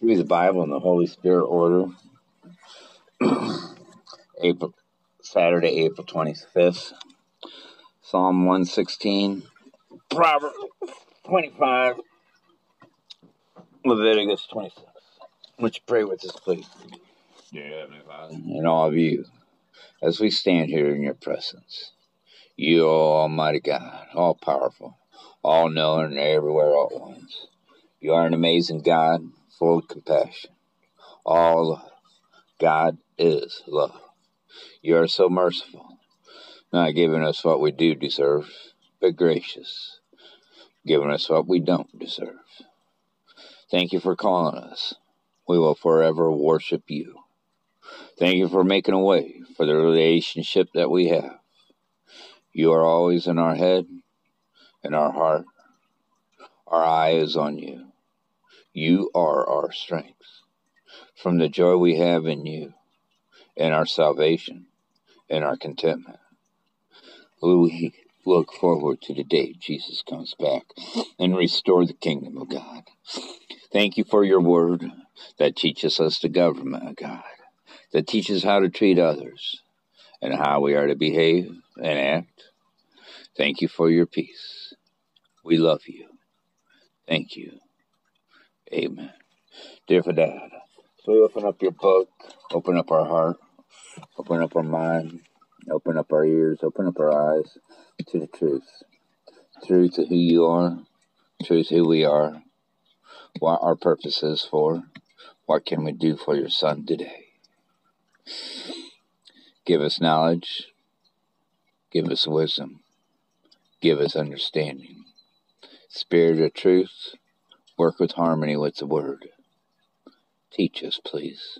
Through the Bible and the Holy Spirit order. April Saturday, April 25th. Psalm 116. Proverbs 25. Leviticus 26. Would you pray with us, please? Dear Heavenly Father, and all of you, as we stand here in your presence, you, Almighty God, all powerful, all knowing, and everywhere all at once. You are an amazing God, full compassion, all love. God is love. You are so merciful, not giving us what we do deserve, but gracious, giving us what we don't deserve. Thank you for calling us. We will forever worship you. Thank you for making a way for the relationship that we have. You are always in our head, in our heart. Our eye is on you. You are our strength. From the joy we have in you, in our salvation, in our contentment, we look forward to the day Jesus comes back and restore the kingdom of God. Thank you for your word that teaches us the government of God, that teaches how to treat others and how we are to behave and act. Thank you for your peace. We love you. Thank you. Amen. Dear Dad, so we open up your book, open up our heart, open up our mind, open up our ears, open up our eyes to the truth. Truth to who you are, truth who we are, what our purpose is for, what can we do for your son today. Give us knowledge, give us wisdom, give us understanding. Spirit of truth, Work with harmony with the Word. Teach us, please.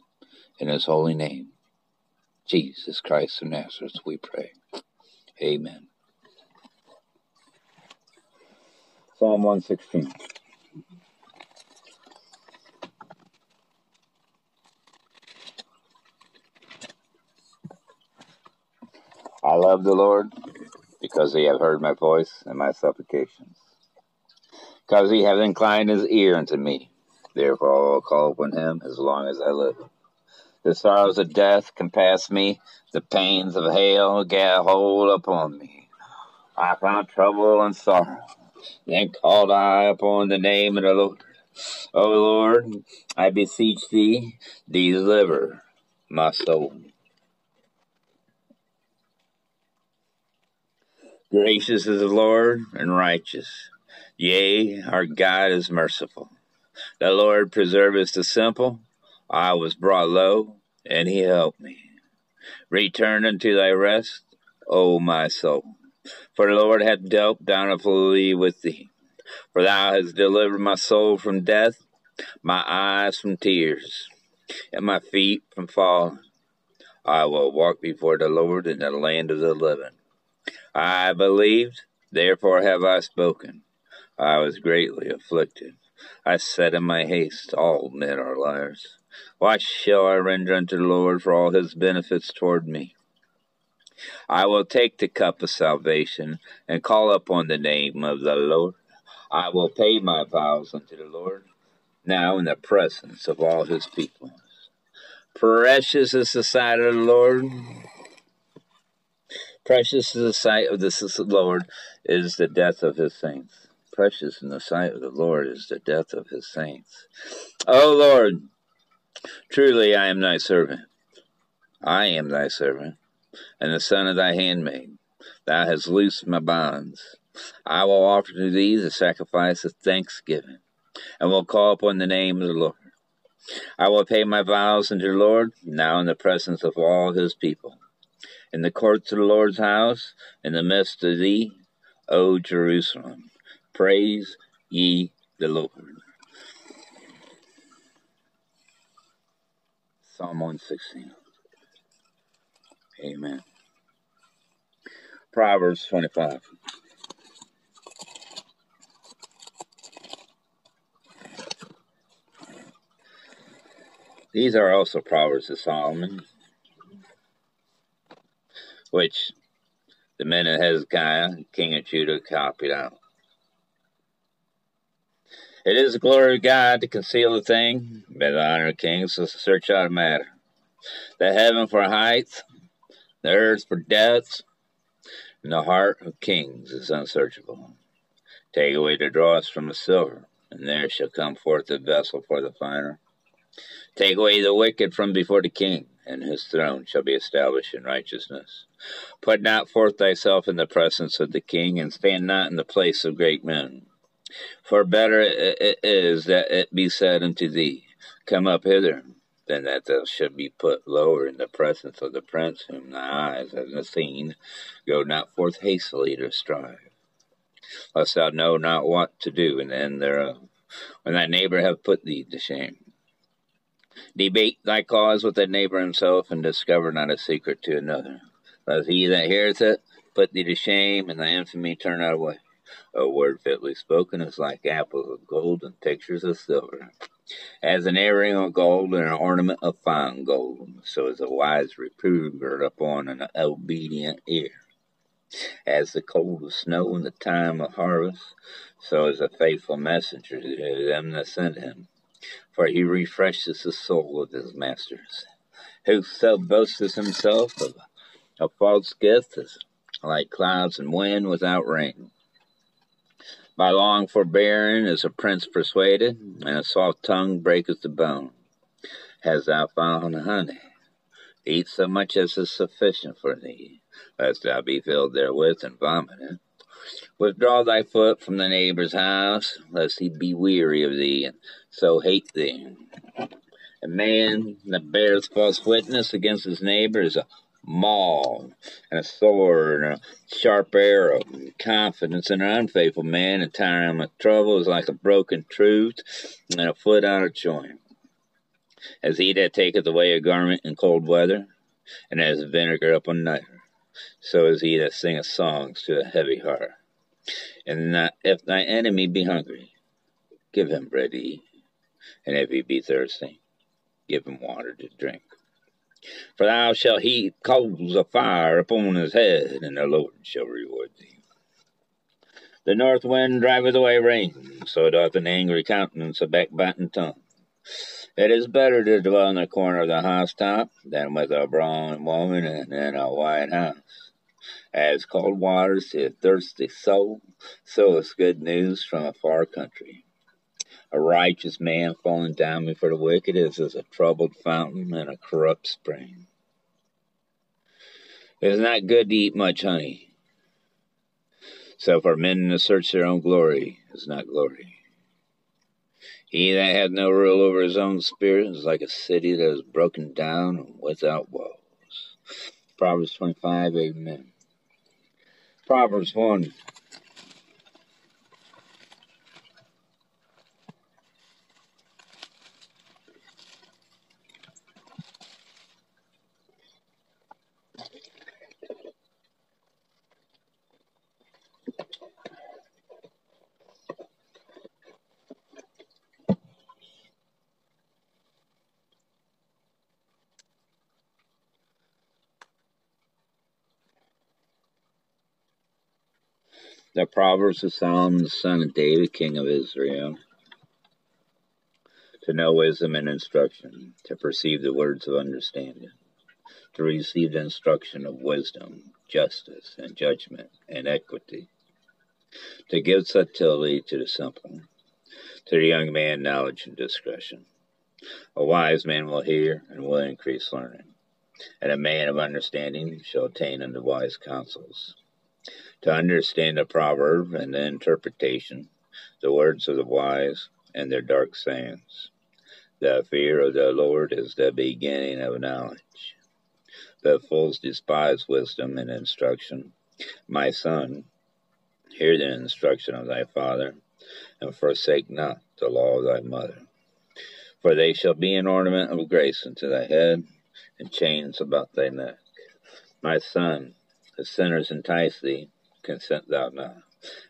In His holy name, Jesus Christ of Nazareth, we pray. Amen. Psalm 116. I love the Lord because he hath heard my voice and my supplications because he hath inclined his ear unto me. Therefore I will call upon him as long as I live. The sorrows of death compass me, the pains of hell get hold upon me. I found trouble and sorrow. Then called I upon the name of the Lord. O Lord, I beseech thee, deliver my soul. Gracious is the Lord and righteous. Yea, our God is merciful. The Lord preserveth the simple. I was brought low, and he helped me. Return unto thy rest, O my soul. For the Lord hath dealt bountifully with thee. For thou hast delivered my soul from death, my eyes from tears, and my feet from falling. I will walk before the Lord in the land of the living. I believed, therefore have I spoken. I was greatly afflicted. I said in my haste, All men are liars. Why shall I render unto the Lord for all his benefits toward me? I will take the cup of salvation and call upon the name of the Lord. I will pay my vows unto the Lord, now in the presence of all his people. Precious is the sight of the Lord. Precious is the sight of the Lord is the death of his saints precious in the sight of the Lord is the death of his saints. O Lord, truly I am thy servant. I am thy servant, and the son of thy handmaid. Thou hast loosed my bonds. I will offer to thee the sacrifice of thanksgiving, and will call upon the name of the Lord. I will pay my vows unto the Lord, now in the presence of all his people. In the courts of the Lord's house, in the midst of thee, O Jerusalem. Praise ye the Lord. Psalm 116. Amen. Proverbs 25. These are also Proverbs of Solomon, which the men of Hezekiah, king of Judah, copied out. It is the glory of God to conceal a thing, but the honor of kings is to search out a matter. The heaven for heights, the earth for depths, and the heart of kings is unsearchable. Take away the dross from the silver, and there shall come forth a vessel for the finer. Take away the wicked from before the king, and his throne shall be established in righteousness. Put not forth thyself in the presence of the king, and stand not in the place of great men. For better it is that it be said unto thee, Come up hither, than that thou should be put lower in the presence of the prince whom thy eyes have not seen. Go not forth hastily to strive, lest thou know not what to do in the end thereof, when thy neighbor have put thee to shame. Debate thy cause with thy neighbor himself, and discover not a secret to another. Lest he that heareth it put thee to shame, and thy infamy turn not away. A word fitly spoken is like apples of gold and pictures of silver. As an earring of gold and an ornament of fine gold, so is a wise reproof girt upon an obedient ear. As the cold of snow in the time of harvest, so is a faithful messenger to them that send him. For he refreshes the soul of his masters. Whoso boasts himself of a false gift is like clouds and wind without rain. By long forbearing is a prince persuaded, mm-hmm. and a soft tongue breaketh the bone. Hast thou found honey? Eat so much as is sufficient for thee, lest thou be filled therewith and vomit it. Withdraw thy foot from the neighbor's house, lest he be weary of thee, and so hate thee. A man that bears false witness against his neighbor is a maul, and a sword, and a sharp arrow. Confidence in an unfaithful man in time of trouble is like a broken truth and a foot out of joint. As he that taketh away a garment in cold weather, and as vinegar up upon night, so is he that singeth songs to a heavy heart. And that if thy enemy be hungry, give him bread to eat, and if he be thirsty, give him water to drink. For thou shalt heap coals of fire upon his head, and the Lord shall reward thee. The north wind driveth away rain, so doth an angry countenance a backbiting tongue. It is better to dwell in the corner of the housetop than with a brown woman in a white house. As cold waters to a thirsty soul, so is good news from a far country. A righteous man falling down before the wicked is as a troubled fountain and a corrupt spring. It is not good to eat much honey. So for men to search their own glory is not glory. He that hath no rule over his own spirit is like a city that is broken down and without walls. Proverbs 25, Amen. Proverbs 1 The Proverbs of Solomon, son of David, king of Israel. To know wisdom and instruction, to perceive the words of understanding, to receive the instruction of wisdom, justice, and judgment, and equity, to give subtlety to the simple, to the young man knowledge and discretion. A wise man will hear and will increase learning, and a man of understanding shall attain unto wise counsels to understand a proverb and the interpretation, the words of the wise and their dark sayings. The fear of the Lord is the beginning of knowledge. But fools despise wisdom and instruction. My son, hear the instruction of thy father, and forsake not the law of thy mother. For they shall be an ornament of grace unto thy head, and chains about thy neck. My son, the sinners entice thee, consent thou not.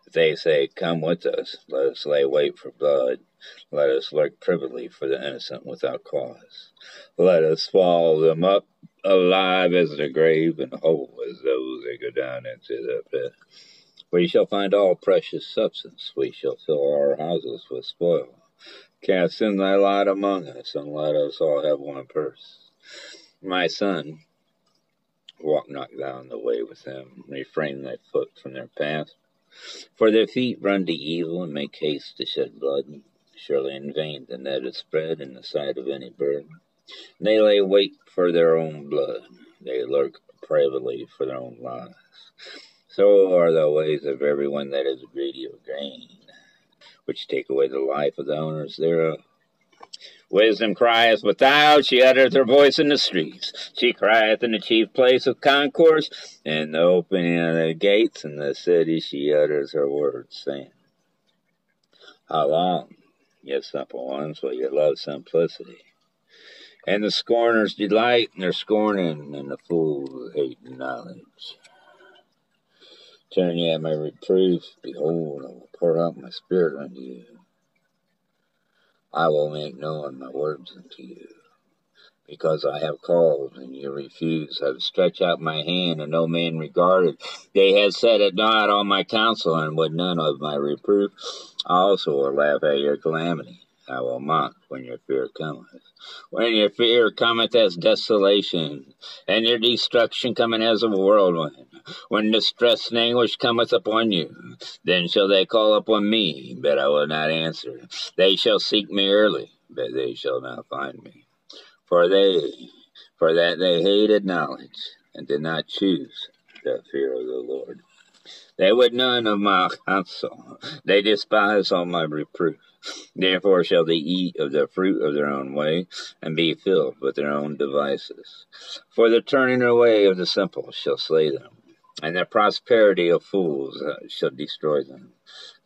If they say, Come with us, let us lay wait for blood. Let us lurk privily for the innocent without cause. Let us swallow them up alive as the grave and whole as those that go down into the pit. We shall find all precious substance. We shall fill our houses with spoil. Cast in thy lot among us, and let us all have one purse. My son, walk not down the way with them. Refrain thy foot from their path. For their feet run to evil and make haste to shed blood. Surely in vain the net is spread in the sight of any bird. They lay wait for their own blood. They lurk privily for their own lives. So are the ways of everyone that is greedy of gain, which take away the life of the owners thereof. Wisdom crieth without, she uttereth her voice in the streets. She crieth in the chief place of concourse, in the opening of the gates in the city she utters her words, saying, How long, ye simple ones, will you love simplicity? And the scorners delight in their scorning, and the fools hate knowledge. Turn ye at my reproof, behold, I will pour out my spirit unto you. I will make known my words unto you. Because I have called, and you refuse. I have stretched out my hand, and no man regarded. They have set at naught all my counsel, and would none of my reproof. I also will laugh at your calamity. I will mock when your fear cometh. When your fear cometh as desolation, and your destruction cometh as a whirlwind. When distress and anguish cometh upon you, then shall they call upon me, but I will not answer. They shall seek me early, but they shall not find me. For they, for that they hated knowledge, and did not choose the fear of the Lord. They would none of my counsel. They despise all my reproof. Therefore shall they eat of the fruit of their own way, and be filled with their own devices. For the turning away of the simple shall slay them, and the prosperity of fools uh, shall destroy them.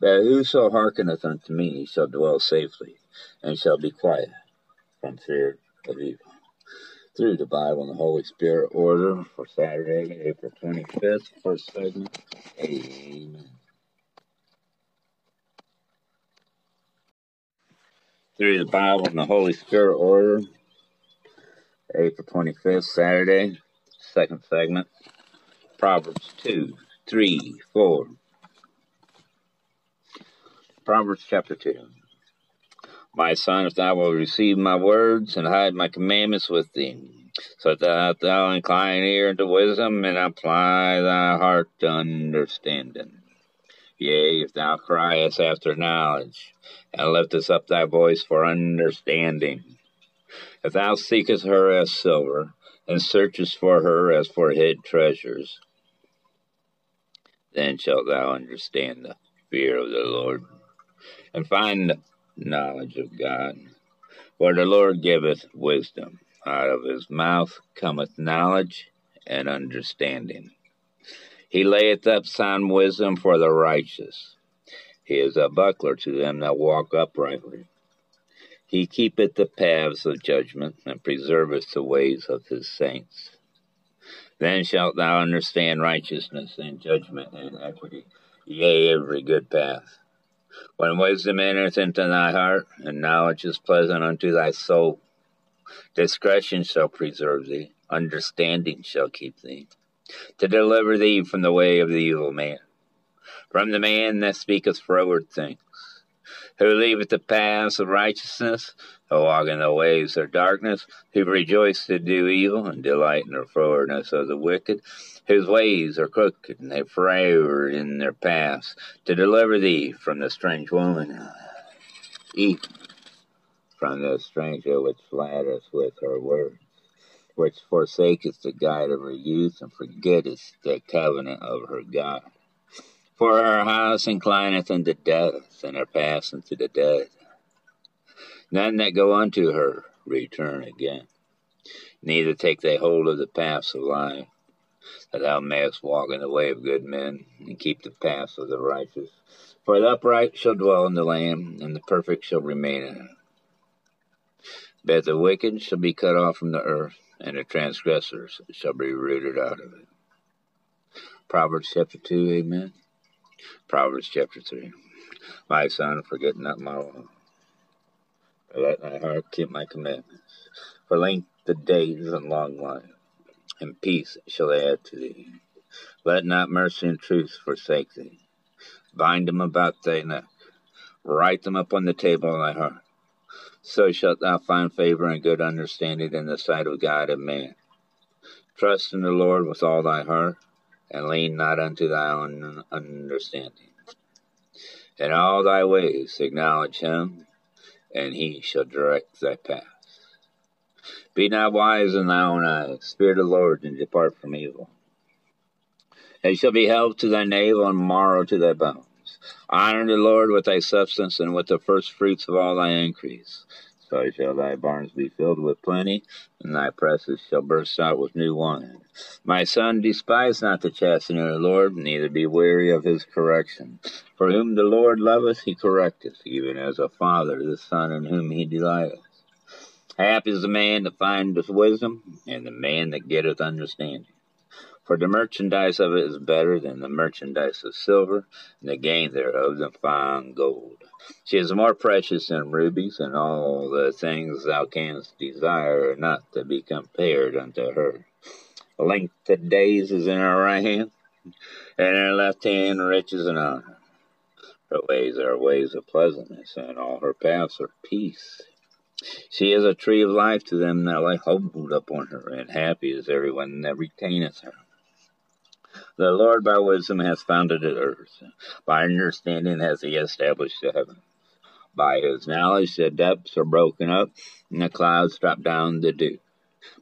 But whoso hearkeneth unto me shall dwell safely, and shall be quiet from fear of evil. Through the Bible and the Holy Spirit order for Saturday, April 25th, first segment. Amen. Through the Bible and the Holy Spirit order. April 25th, Saturday, second segment. Proverbs 2, 3, 4. Proverbs chapter 2. My son, if thou wilt receive my words and hide my commandments with thee, so that thou incline ear unto wisdom and apply thy heart to understanding. Yea, if thou criest after knowledge, and liftest up thy voice for understanding. If thou seekest her as silver, and searchest for her as for hid treasures, then shalt thou understand the fear of the Lord, and find the knowledge of God. For the Lord giveth wisdom, out of his mouth cometh knowledge and understanding. He layeth up sound wisdom for the righteous. He is a buckler to them that walk uprightly. He keepeth the paths of judgment, and preserveth the ways of his saints. Then shalt thou understand righteousness and judgment and equity, yea, every good path. When wisdom entereth into thy heart, and knowledge is pleasant unto thy soul, discretion shall preserve thee, understanding shall keep thee to deliver thee from the way of the evil man, from the man that speaketh froward things, who leaveth the paths of righteousness, who walk in the ways of darkness, who rejoice to do evil and delight in the frowardness of the wicked, whose ways are crooked and they froward in their paths, to deliver thee from the strange woman, even from the stranger which flattereth with her words which forsaketh the guide of her youth, and forgetteth the covenant of her God. For her house inclineth unto death, and her paths unto the dead. None that go unto her return again, neither take they hold of the paths of life, that thou mayest walk in the way of good men, and keep the paths of the righteous. For the upright shall dwell in the land, and the perfect shall remain in it. But the wicked shall be cut off from the earth, and the transgressors shall be rooted out of it. Proverbs chapter 2, amen. Proverbs chapter 3. My son, forget not my law, let thy heart keep my commandments. For length of days and long life, and peace shall they add to thee. Let not mercy and truth forsake thee. Bind them about thy neck. Write them upon the table of thy heart. So shalt thou find favor and good understanding in the sight of God and man. Trust in the Lord with all thy heart, and lean not unto thy own understanding. In all thy ways acknowledge him, and he shall direct thy path. Be not wise in thy own eyes. Fear the Lord, and depart from evil. It shall be health to thy navel and marrow to thy bones. Honor the Lord with thy substance and with the first fruits of all thy increase. So shall thy barns be filled with plenty, and thy presses shall burst out with new wine. My son, despise not the chastening of the Lord, neither be weary of his correction. For whom the Lord loveth, he correcteth, even as a father the son in whom he delighteth. Happy is the man that findeth wisdom, and the man that getteth understanding. For the merchandise of it is better than the merchandise of silver, and the gain thereof than fine gold. She is more precious than rubies, and all the things thou canst desire are not to be compared unto her. Length of days is in her right hand, and in her left hand riches and honor. Her ways are ways of pleasantness, and all her paths are peace. She is a tree of life to them that lay hold upon her, and happy is everyone that retaineth her. The Lord by wisdom has founded the earth. By understanding has he established the heavens. By his knowledge the depths are broken up, and the clouds drop down the dew.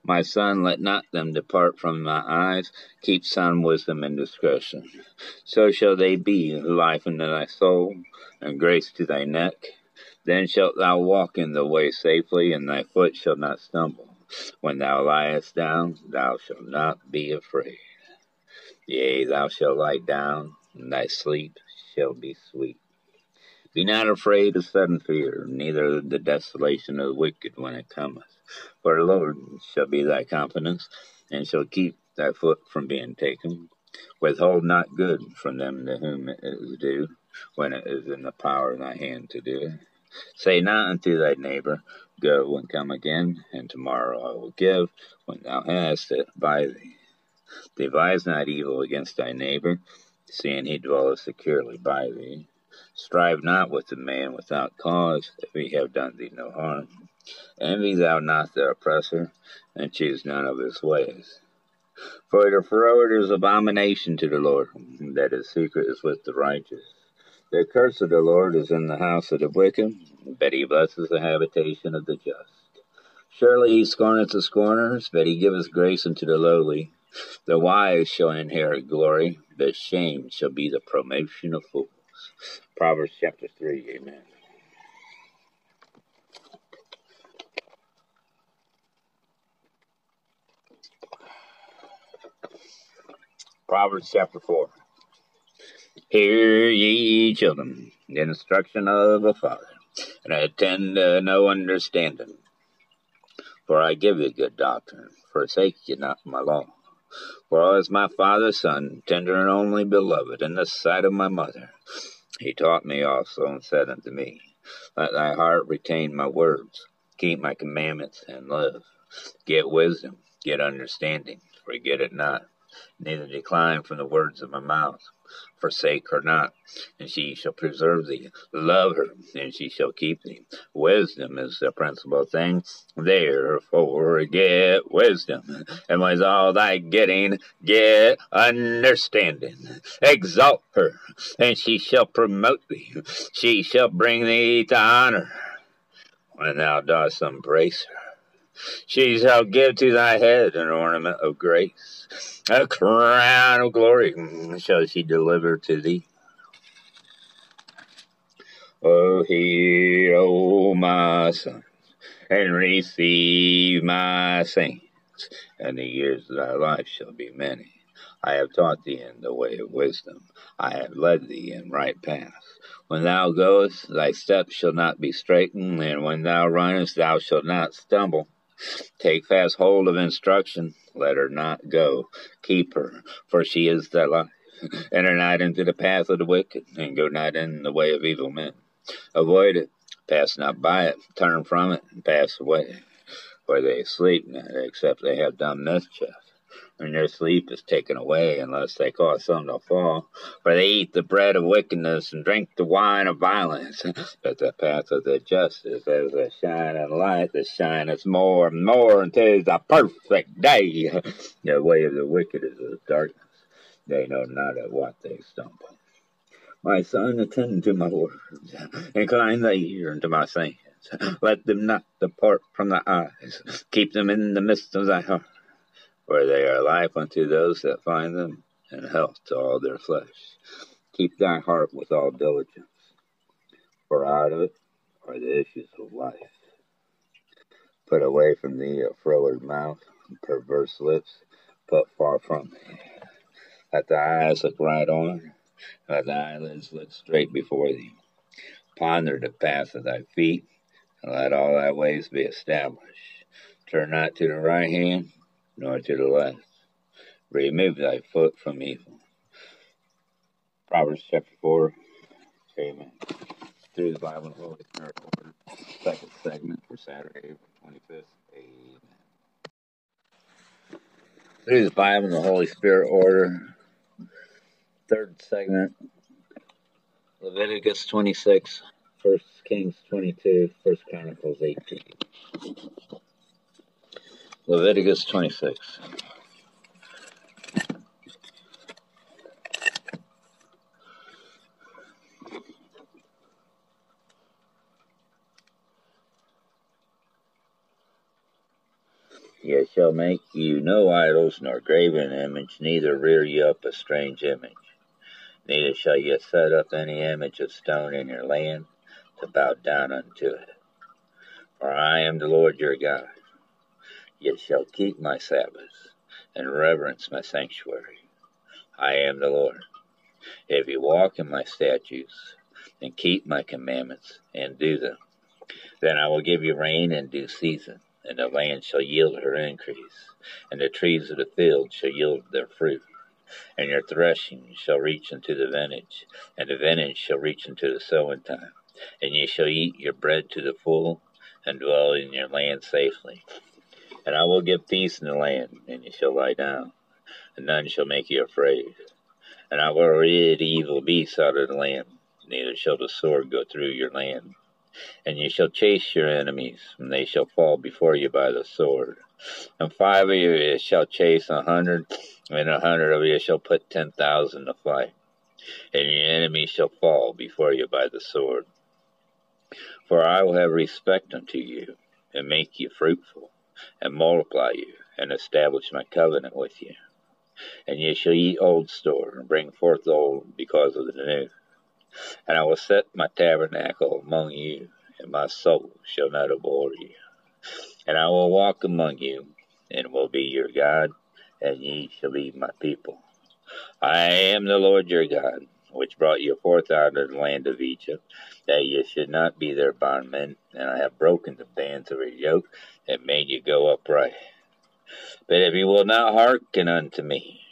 My son, let not them depart from thy eyes. Keep sound wisdom and discretion. So shall they be life unto thy soul, and grace to thy neck. Then shalt thou walk in the way safely, and thy foot shall not stumble. When thou liest down, thou shalt not be afraid. Yea, thou shalt lie down, and thy sleep shall be sweet. Be not afraid of sudden fear, neither the desolation of the wicked when it cometh. For the Lord shall be thy confidence, and shall keep thy foot from being taken. Withhold not good from them to whom it is due, when it is in the power of thy hand to do it. Say not unto thy neighbor, Go and come again, and tomorrow I will give, when thou hast it by thee. Devise not evil against thy neighbor, seeing he dwelleth securely by thee. Strive not with the man without cause, if he have done thee no harm. Envy thou not the oppressor, and choose none of his ways. For the froward is abomination to the Lord, that his secret is with the righteous. The curse of the Lord is in the house of the wicked, but he blesses the habitation of the just. Surely he scorneth the scorners, but he giveth grace unto the lowly. The wise shall inherit glory, but shame shall be the promotion of fools. Proverbs chapter 3, amen. Proverbs chapter 4. Hear ye, children, the instruction of a father, and attend to no understanding. For I give you good doctrine, forsake ye not my law. For I was my father's son, tender and only beloved in the sight of my mother. He taught me also and said unto me, Let thy heart retain my words, keep my commandments, and live. Get wisdom, get understanding, forget it not, neither decline from the words of my mouth. Forsake her not, and she shall preserve thee. Love her, and she shall keep thee. Wisdom is the principal thing. Therefore get wisdom, and with all thy getting, get understanding. Exalt her, and she shall promote thee. She shall bring thee to honor when thou dost embrace her. She shall give to thy head an ornament of grace, a crown of glory shall she deliver to thee. O hear, O my sons, and receive my saints, and the years of thy life shall be many. I have taught thee in the way of wisdom. I have led thee in right paths. When thou goest, thy steps shall not be straitened, and when thou runnest, thou shalt not stumble. Take fast hold of instruction, let her not go. Keep her, for she is the life. Enter not into the path of the wicked, and go not in the way of evil men. Avoid it, pass not by it, turn from it, and pass away. For they sleep not, except they have done mischief. And their sleep is taken away unless they cause some to fall. For they eat the bread of wickedness and drink the wine of violence. But the path of the justice is a shining light that shineth more and more until the perfect day. The way of the wicked is a darkness. They know not at what they stumble. My son, attend to my words. Incline thy ear unto my sayings. Let them not depart from thy eyes. Keep them in the midst of thy heart for they are life unto those that find them, and health to all their flesh. Keep thy heart with all diligence, for out of it are the issues of life. Put away from thee a froward mouth and perverse lips, put far from thee. Let thy eyes look right on, let thy eyelids look straight before thee. Ponder the path of thy feet, and let all thy ways be established. Turn not to the right hand, nor to the left. Remove thy foot from evil. Proverbs chapter 4. Amen. Through the Bible and Holy Spirit Order. Second segment for Saturday, April 25th. Amen. Through the Bible and the Holy Spirit Order. Third segment. Leviticus 26. First Kings 22. First Chronicles 18. Leviticus 26. Ye shall make you no idols, nor graven image, neither rear ye up a strange image. Neither shall ye set up any image of stone in your land to bow down unto it. For I am the Lord your God Ye shall keep my Sabbaths, and reverence my sanctuary. I am the Lord. If you walk in my statutes, and keep my commandments, and do them, then I will give you rain in due season, and the land shall yield her increase, and the trees of the field shall yield their fruit. And your threshing shall reach into the vintage, and the vintage shall reach into the sowing time. And ye shall eat your bread to the full, and dwell in your land safely. And I will give peace in the land, and ye shall lie down, and none shall make you afraid. And I will rid evil beasts out of the land, neither shall the sword go through your land. And ye shall chase your enemies, and they shall fall before you by the sword. And five of you shall chase a hundred, and a hundred of you shall put ten thousand to flight. And your enemies shall fall before you by the sword. For I will have respect unto you, and make you fruitful and multiply you, and establish my covenant with you. And ye shall eat old store, and bring forth old because of the new. And I will set my tabernacle among you, and my soul shall not abhor you. And I will walk among you, and will be your God, and ye shall be my people. I am the Lord your God, which brought you forth out of the land of Egypt, that ye should not be their bondmen, and I have broken the bands of your yoke, and made you go upright. But if you will not hearken unto me,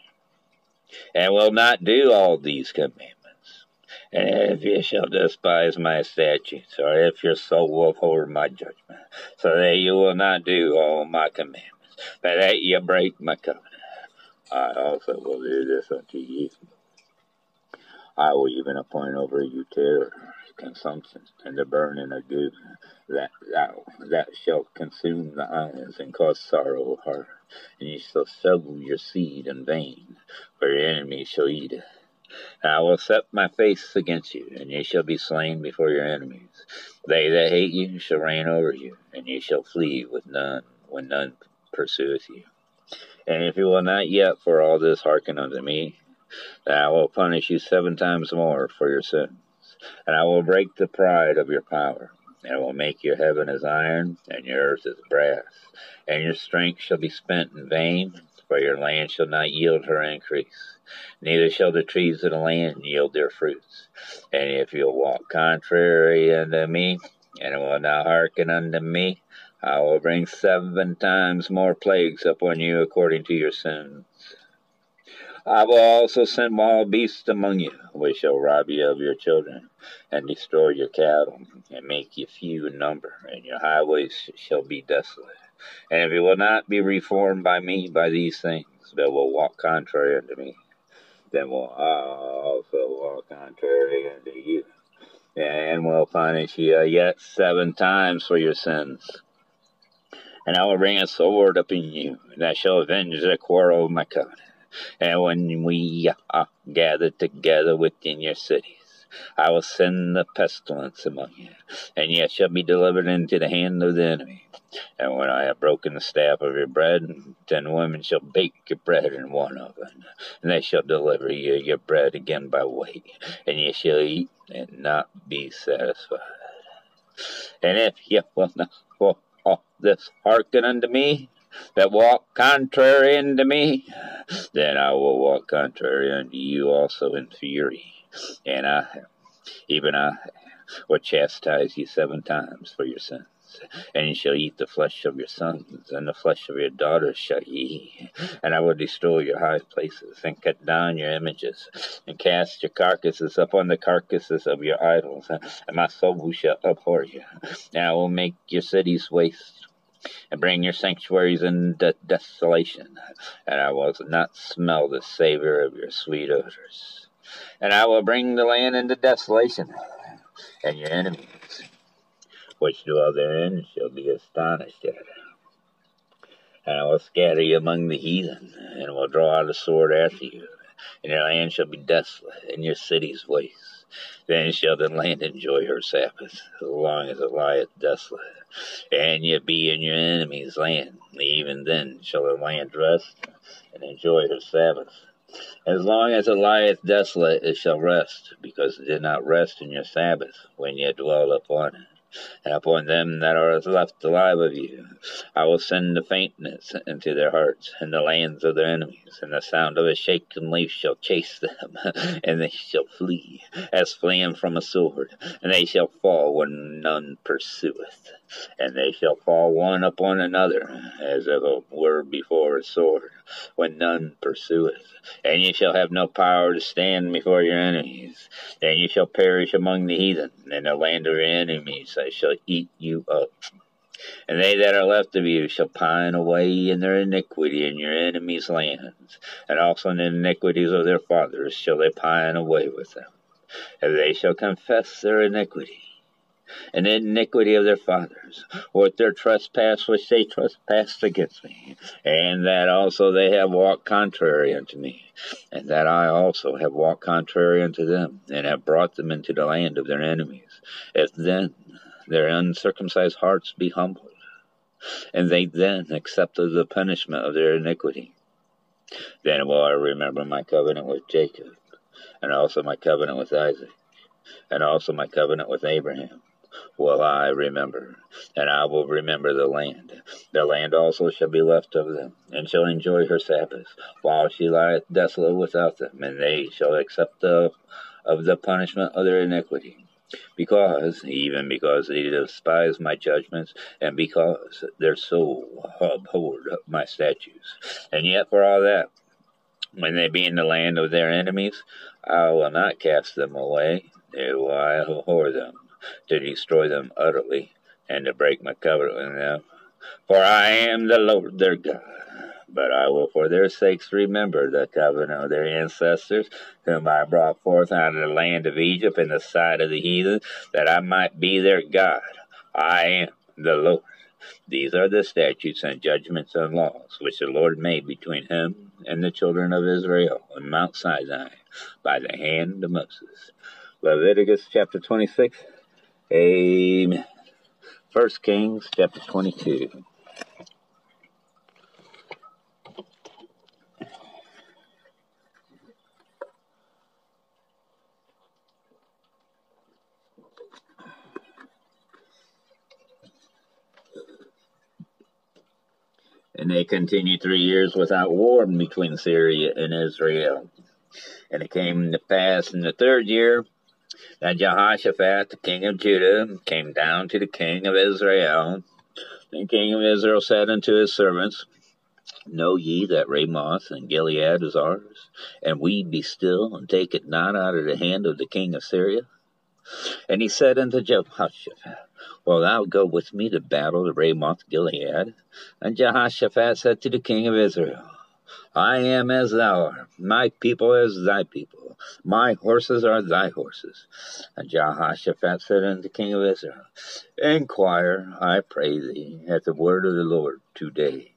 and will not do all these commandments, and if you shall despise my statutes, or if your soul will hold my judgment, so that you will not do all my commandments, but that you break my covenant, I also will do this unto you. I will even appoint over you terror, consumption, and the burning of good that thou that shall consume the eyes and cause sorrow of heart. And ye shall sow your seed in vain, for your enemies shall eat it. And I will set my face against you, and ye shall be slain before your enemies. They that hate you shall reign over you, and ye shall flee with none when none pursueth you. And if you will not yet for all this hearken unto me, I will punish you seven times more for your sins. And I will break the pride of your power, and I will make your heaven as iron, and your earth as brass. And your strength shall be spent in vain, for your land shall not yield her increase, neither shall the trees of the land yield their fruits. And if you'll walk contrary unto me, and will not hearken unto me, I will bring seven times more plagues upon you according to your sins. I will also send wild beasts among you, which shall rob you of your children, and destroy your cattle, and make you few in number, and your highways shall be desolate. And if you will not be reformed by me by these things, that will walk contrary unto me, then will I also walk contrary unto you, and will punish you yet seven times for your sins. And I will bring a sword upon you, that shall avenge the quarrel of my covenant. And when we are gathered together within your cities, I will send the pestilence among you, and ye shall be delivered into the hand of the enemy. And when I have broken the staff of your bread, ten women shall bake your bread in one oven, and they shall deliver you your bread again by weight, and ye shall eat and not be satisfied. And if ye will not for all this hearken unto me, that walk contrary unto me, then I will walk contrary unto you also in fury and I, even I, will chastise you seven times for your sins. And you shall eat the flesh of your sons, and the flesh of your daughters shall ye. And I will destroy your high places, and cut down your images, and cast your carcasses upon the carcasses of your idols, and my soul shall abhor you. And I will make your cities waste, and bring your sanctuaries into desolation, and I will not smell the savor of your sweet odors and I will bring the land into desolation, and your enemies, which dwell therein, shall be astonished at it. And I will scatter you among the heathen, and will draw out a sword after you, and your land shall be desolate, and your cities waste. Then shall the land enjoy her Sabbath, as long as it lieth desolate, and ye be in your enemy's land. Even then shall the land rest and enjoy her Sabbath. As long as it lieth desolate, it shall rest, because it did not rest in your Sabbath when ye dwell upon it and upon them that are left alive of you. I will send the faintness into their hearts, and the lands of their enemies, and the sound of a shaken leaf shall chase them, and they shall flee, as fleeing from a sword, and they shall fall when none pursueth, and they shall fall one upon another, as if it were before a sword, when none pursueth, and ye shall have no power to stand before your enemies. Then ye shall perish among the heathen, and the land of your enemies I shall eat you up. And they that are left of you shall pine away in their iniquity in your enemies' lands, and also in the iniquities of their fathers shall they pine away with them. And they shall confess their iniquity, and iniquity of their fathers, with their trespass which they trespassed against me, and that also they have walked contrary unto me, and that I also have walked contrary unto them, and have brought them into the land of their enemies. If then their uncircumcised hearts be humbled, and they then accept of the punishment of their iniquity, then will I remember my covenant with Jacob, and also my covenant with Isaac, and also my covenant with Abraham will I remember, and I will remember the land. The land also shall be left of them, and shall enjoy her Sabbaths, while she lieth desolate without them, and they shall accept the, of the punishment of their iniquity. Because, even because they despise my judgments, and because their soul abhorred my statutes. And yet, for all that, when they be in the land of their enemies, I will not cast them away, neither will I abhor them to destroy them utterly, and to break my covenant with them. For I am the Lord their God. But I will for their sakes remember the covenant of their ancestors, whom I brought forth out of the land of Egypt in the sight of the heathen, that I might be their God. I am the Lord. These are the statutes and judgments and laws which the Lord made between him and the children of Israel on Mount Sinai by the hand of Moses. Leviticus chapter 26. Amen. First Kings chapter 22. And they continued three years without war between Syria and Israel. And it came to pass in the third year that Jehoshaphat, the king of Judah, came down to the king of Israel. The king of Israel said unto his servants, Know ye that Ramoth and Gilead is ours, and we be still, and take it not out of the hand of the king of Syria? And he said unto Jehoshaphat, Will thou go with me to battle to Ramoth Gilead? And Jehoshaphat said to the king of Israel, I am as thou art, my people as thy people, my horses are thy horses. And Jehoshaphat said unto the king of Israel, Inquire, I pray thee, at the word of the Lord today.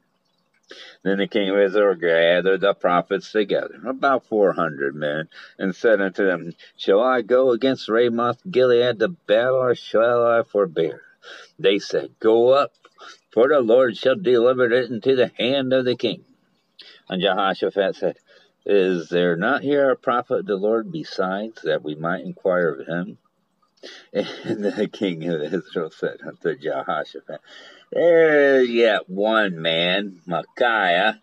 Then the king of Israel gathered the prophets together, about four hundred men, and said unto them, Shall I go against Ramoth Gilead to battle, or shall I forbear? They said, Go up, for the Lord shall deliver it into the hand of the king. And Jehoshaphat said, Is there not here a prophet of the Lord besides, that we might inquire of him? And the king of Israel said unto Jehoshaphat, There is yet one man, Micaiah,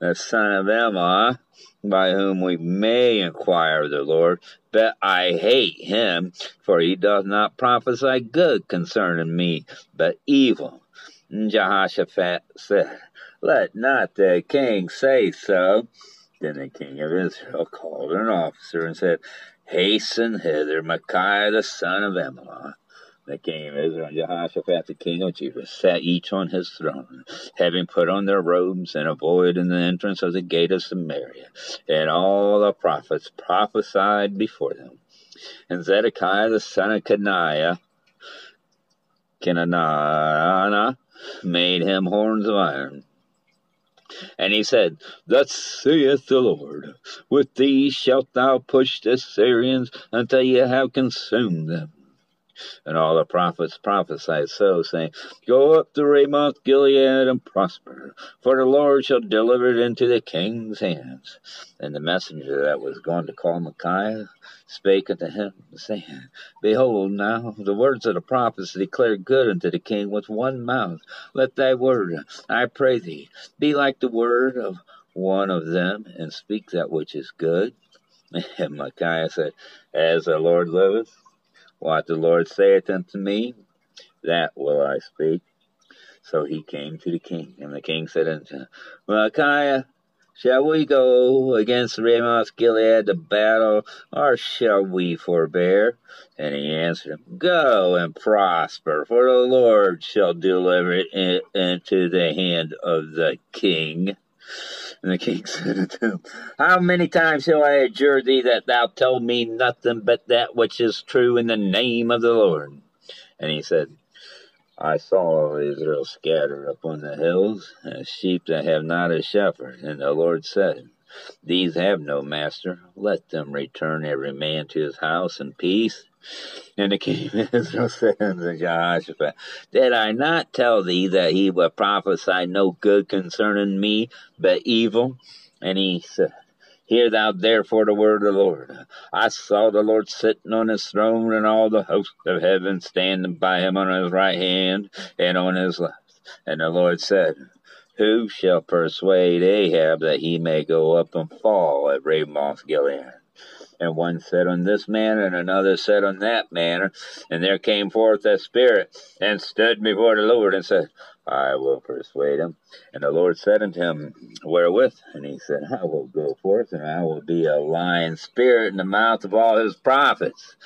the son of Imlah, by whom we may inquire of the Lord, but I hate him, for he doth not prophesy good concerning me, but evil. And Jehoshaphat said, Let not the king say so. Then the king of Israel called an officer and said, Hasten hither Micaiah the son of Imlah. The king of Israel and Jehoshaphat the king of Judah sat each on his throne, having put on their robes and avoiding the entrance of the gate of Samaria. And all the prophets prophesied before them. And Zedekiah the son of Kenaiah, Kenaniah, made him horns of iron. And he said, Thus saith the Lord, With these shalt thou push the Syrians until ye have consumed them. And all the prophets prophesied so, saying, Go up to Ramoth Gilead and prosper, for the Lord shall deliver it into the king's hands. And the messenger that was going to call Micaiah spake unto him, saying, Behold, now the words of the prophets declare good unto the king with one mouth. Let thy word, I pray thee, be like the word of one of them, and speak that which is good. And Micaiah said, As the Lord liveth, what the Lord saith unto me, that will I speak. So he came to the king, and the king said unto him, Micaiah, shall we go against Ramoth Gilead to battle, or shall we forbear? And he answered him, Go and prosper, for the Lord shall deliver it into the hand of the king. And the king said unto him, How many times shall I adjure thee that thou tell me nothing but that which is true in the name of the Lord? And he said, I saw Israel scattered upon the hills, as sheep that have not a shepherd. And the Lord said, These have no master. Let them return every man to his house in peace. And the king of Israel said unto Jehoshaphat, Did I not tell thee that he would prophesy no good concerning me, but evil? And he said, Hear thou therefore the word of the Lord. I saw the Lord sitting on his throne, and all the host of heaven standing by him on his right hand and on his left. And the Lord said, Who shall persuade Ahab that he may go up and fall at Ramoth Gilead? And one said on this manner, and another said on that manner. And there came forth a spirit, and stood before the Lord, and said, I will persuade him. And the Lord said unto him, Wherewith? And he said, I will go forth, and I will be a lying spirit in the mouth of all his prophets.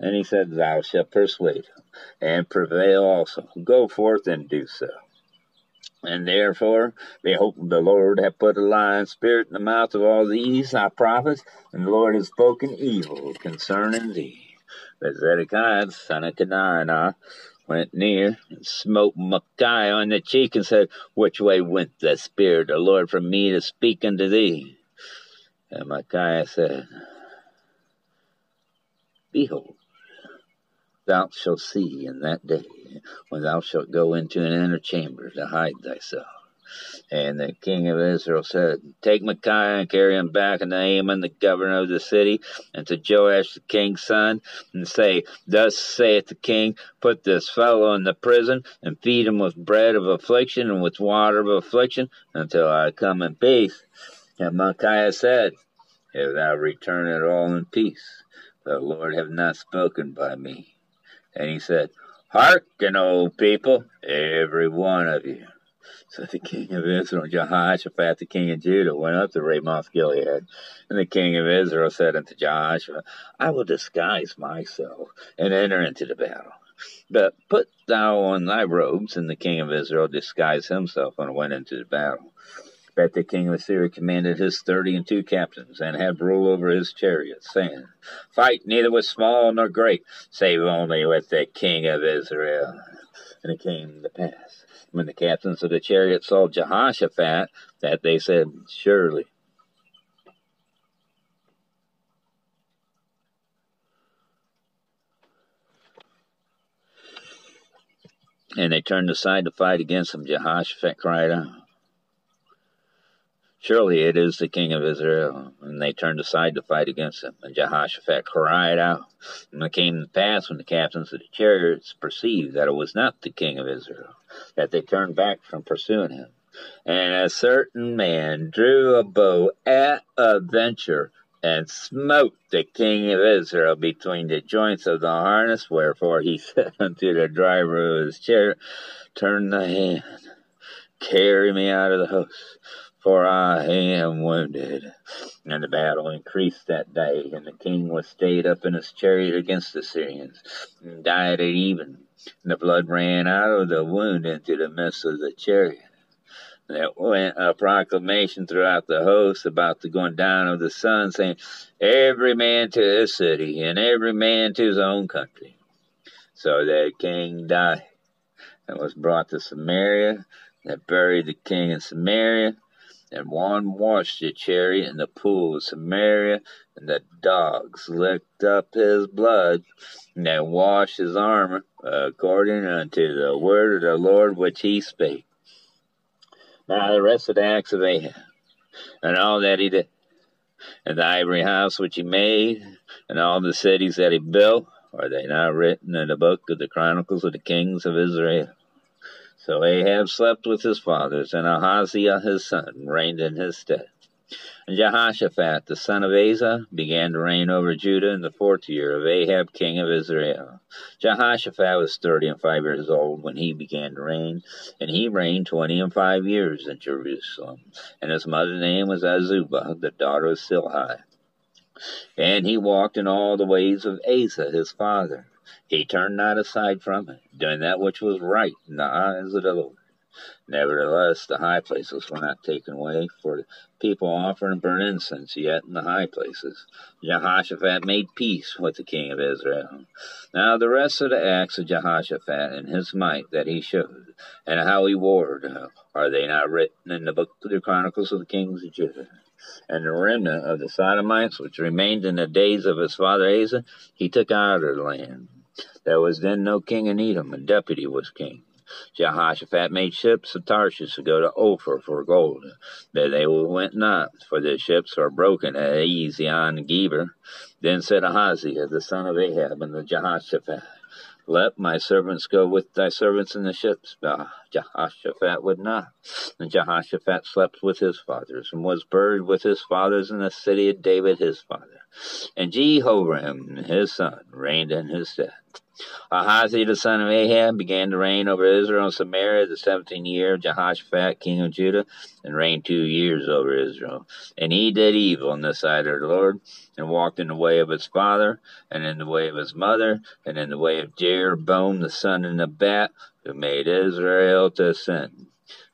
And he said, Thou shalt persuade him, and prevail also. Go forth and do so. And therefore, behold, the Lord hath put a lying spirit in the mouth of all these thy prophets, and the Lord has spoken evil concerning thee. But Zedekiah, son of Kenaniah, went near and smote Micaiah on the cheek and said, Which way went the Spirit of the Lord from me to speak unto thee? And Micaiah said, Behold, thou shalt see in that day when thou shalt go into an inner chamber to hide thyself. And the king of Israel said, Take Micaiah and carry him back unto Amon, the governor of the city, and to Joash the king's son, and say, Thus saith the king, Put this fellow in the prison, and feed him with bread of affliction and with water of affliction, until I come in peace. And Micaiah said, If thou return at all in peace, the Lord have not spoken by me. And he said, Hearken, O people, every one of you. So the king of Israel, Jehoshaphat, the king of Judah, went up to Ramoth Gilead. And the king of Israel said unto Jehoshaphat, I will disguise myself and enter into the battle. But put thou on thy robes. And the king of Israel disguised himself and went into the battle. That the king of Syria commanded his thirty and two captains, and had rule over his chariots, saying, Fight neither with small nor great, save only with the king of Israel. And it came to pass, when the captains of the chariots saw Jehoshaphat, that they said, Surely and they turned aside to fight against him. Jehoshaphat cried out, Surely it is the king of Israel. And they turned aside to fight against him. And Jehoshaphat cried out. And it came to pass when the captains of the chariots perceived that it was not the king of Israel, that they turned back from pursuing him. And a certain man drew a bow at a venture and smote the king of Israel between the joints of the harness. Wherefore he said unto the driver of his chariot, Turn the hand, carry me out of the host, for I am wounded. And the battle increased that day, and the king was stayed up in his chariot against the Syrians, and died at even. And the blood ran out of the wound into the midst of the chariot there went a proclamation throughout the host about the going down of the sun, saying, Every man to his city, and every man to his own country. So the king died, and was brought to Samaria, and buried the king in Samaria. And one washed the chariot in the pool of Samaria, and the dogs licked up his blood, and they washed his armor, according unto the word of the Lord which he spake. Now the rest of the acts of Ahab, and all that he did, and the ivory house which he made, and all the cities that he built, are they not written in the book of the Chronicles of the Kings of Israel? So Ahab slept with his fathers, and Ahaziah his son reigned in his stead. And Jehoshaphat, the son of Asa, began to reign over Judah in the fourth year of Ahab, king of Israel. Jehoshaphat was thirty and five years old when he began to reign, and he reigned twenty and five years in Jerusalem. And his mother's name was Azubah, the daughter of Shilhi. And he walked in all the ways of Asa his father. He turned not aside from it, doing that which was right in the eyes of the Lord. Nevertheless, the high places were not taken away, for the people offered and burned incense yet in the high places. Jehoshaphat made peace with the king of Israel. Now the rest of the acts of Jehoshaphat and his might that he showed, and how he warred, are they not written in the book of the Chronicles of the kings of Judah? And the remnant of the Sodomites, which remained in the days of his father Asa, he took out of the land. There was then no king in Edom, a deputy was king. Jehoshaphat made ships of Tarshish to go to Ophir for gold. But they went not, for the ships were broken at Ezion Geber. Then said Ahaziah, the son of Ahab, and the Jehoshaphat, let my servants go with thy servants in the ships. But Jehoshaphat would not. And Jehoshaphat slept with his fathers, and was buried with his fathers in the city of David his father. And Jehoram, his son, reigned in his stead. Ahaziah the son of Ahab began to reign over Israel and Samaria the seventeenth year of Jehoshaphat king of Judah, and reigned two years over Israel. And he did evil in the sight of the Lord, and walked in the way of his father, and in the way of his mother, and in the way of Jeroboam the son of Nebat, who made Israel to sin.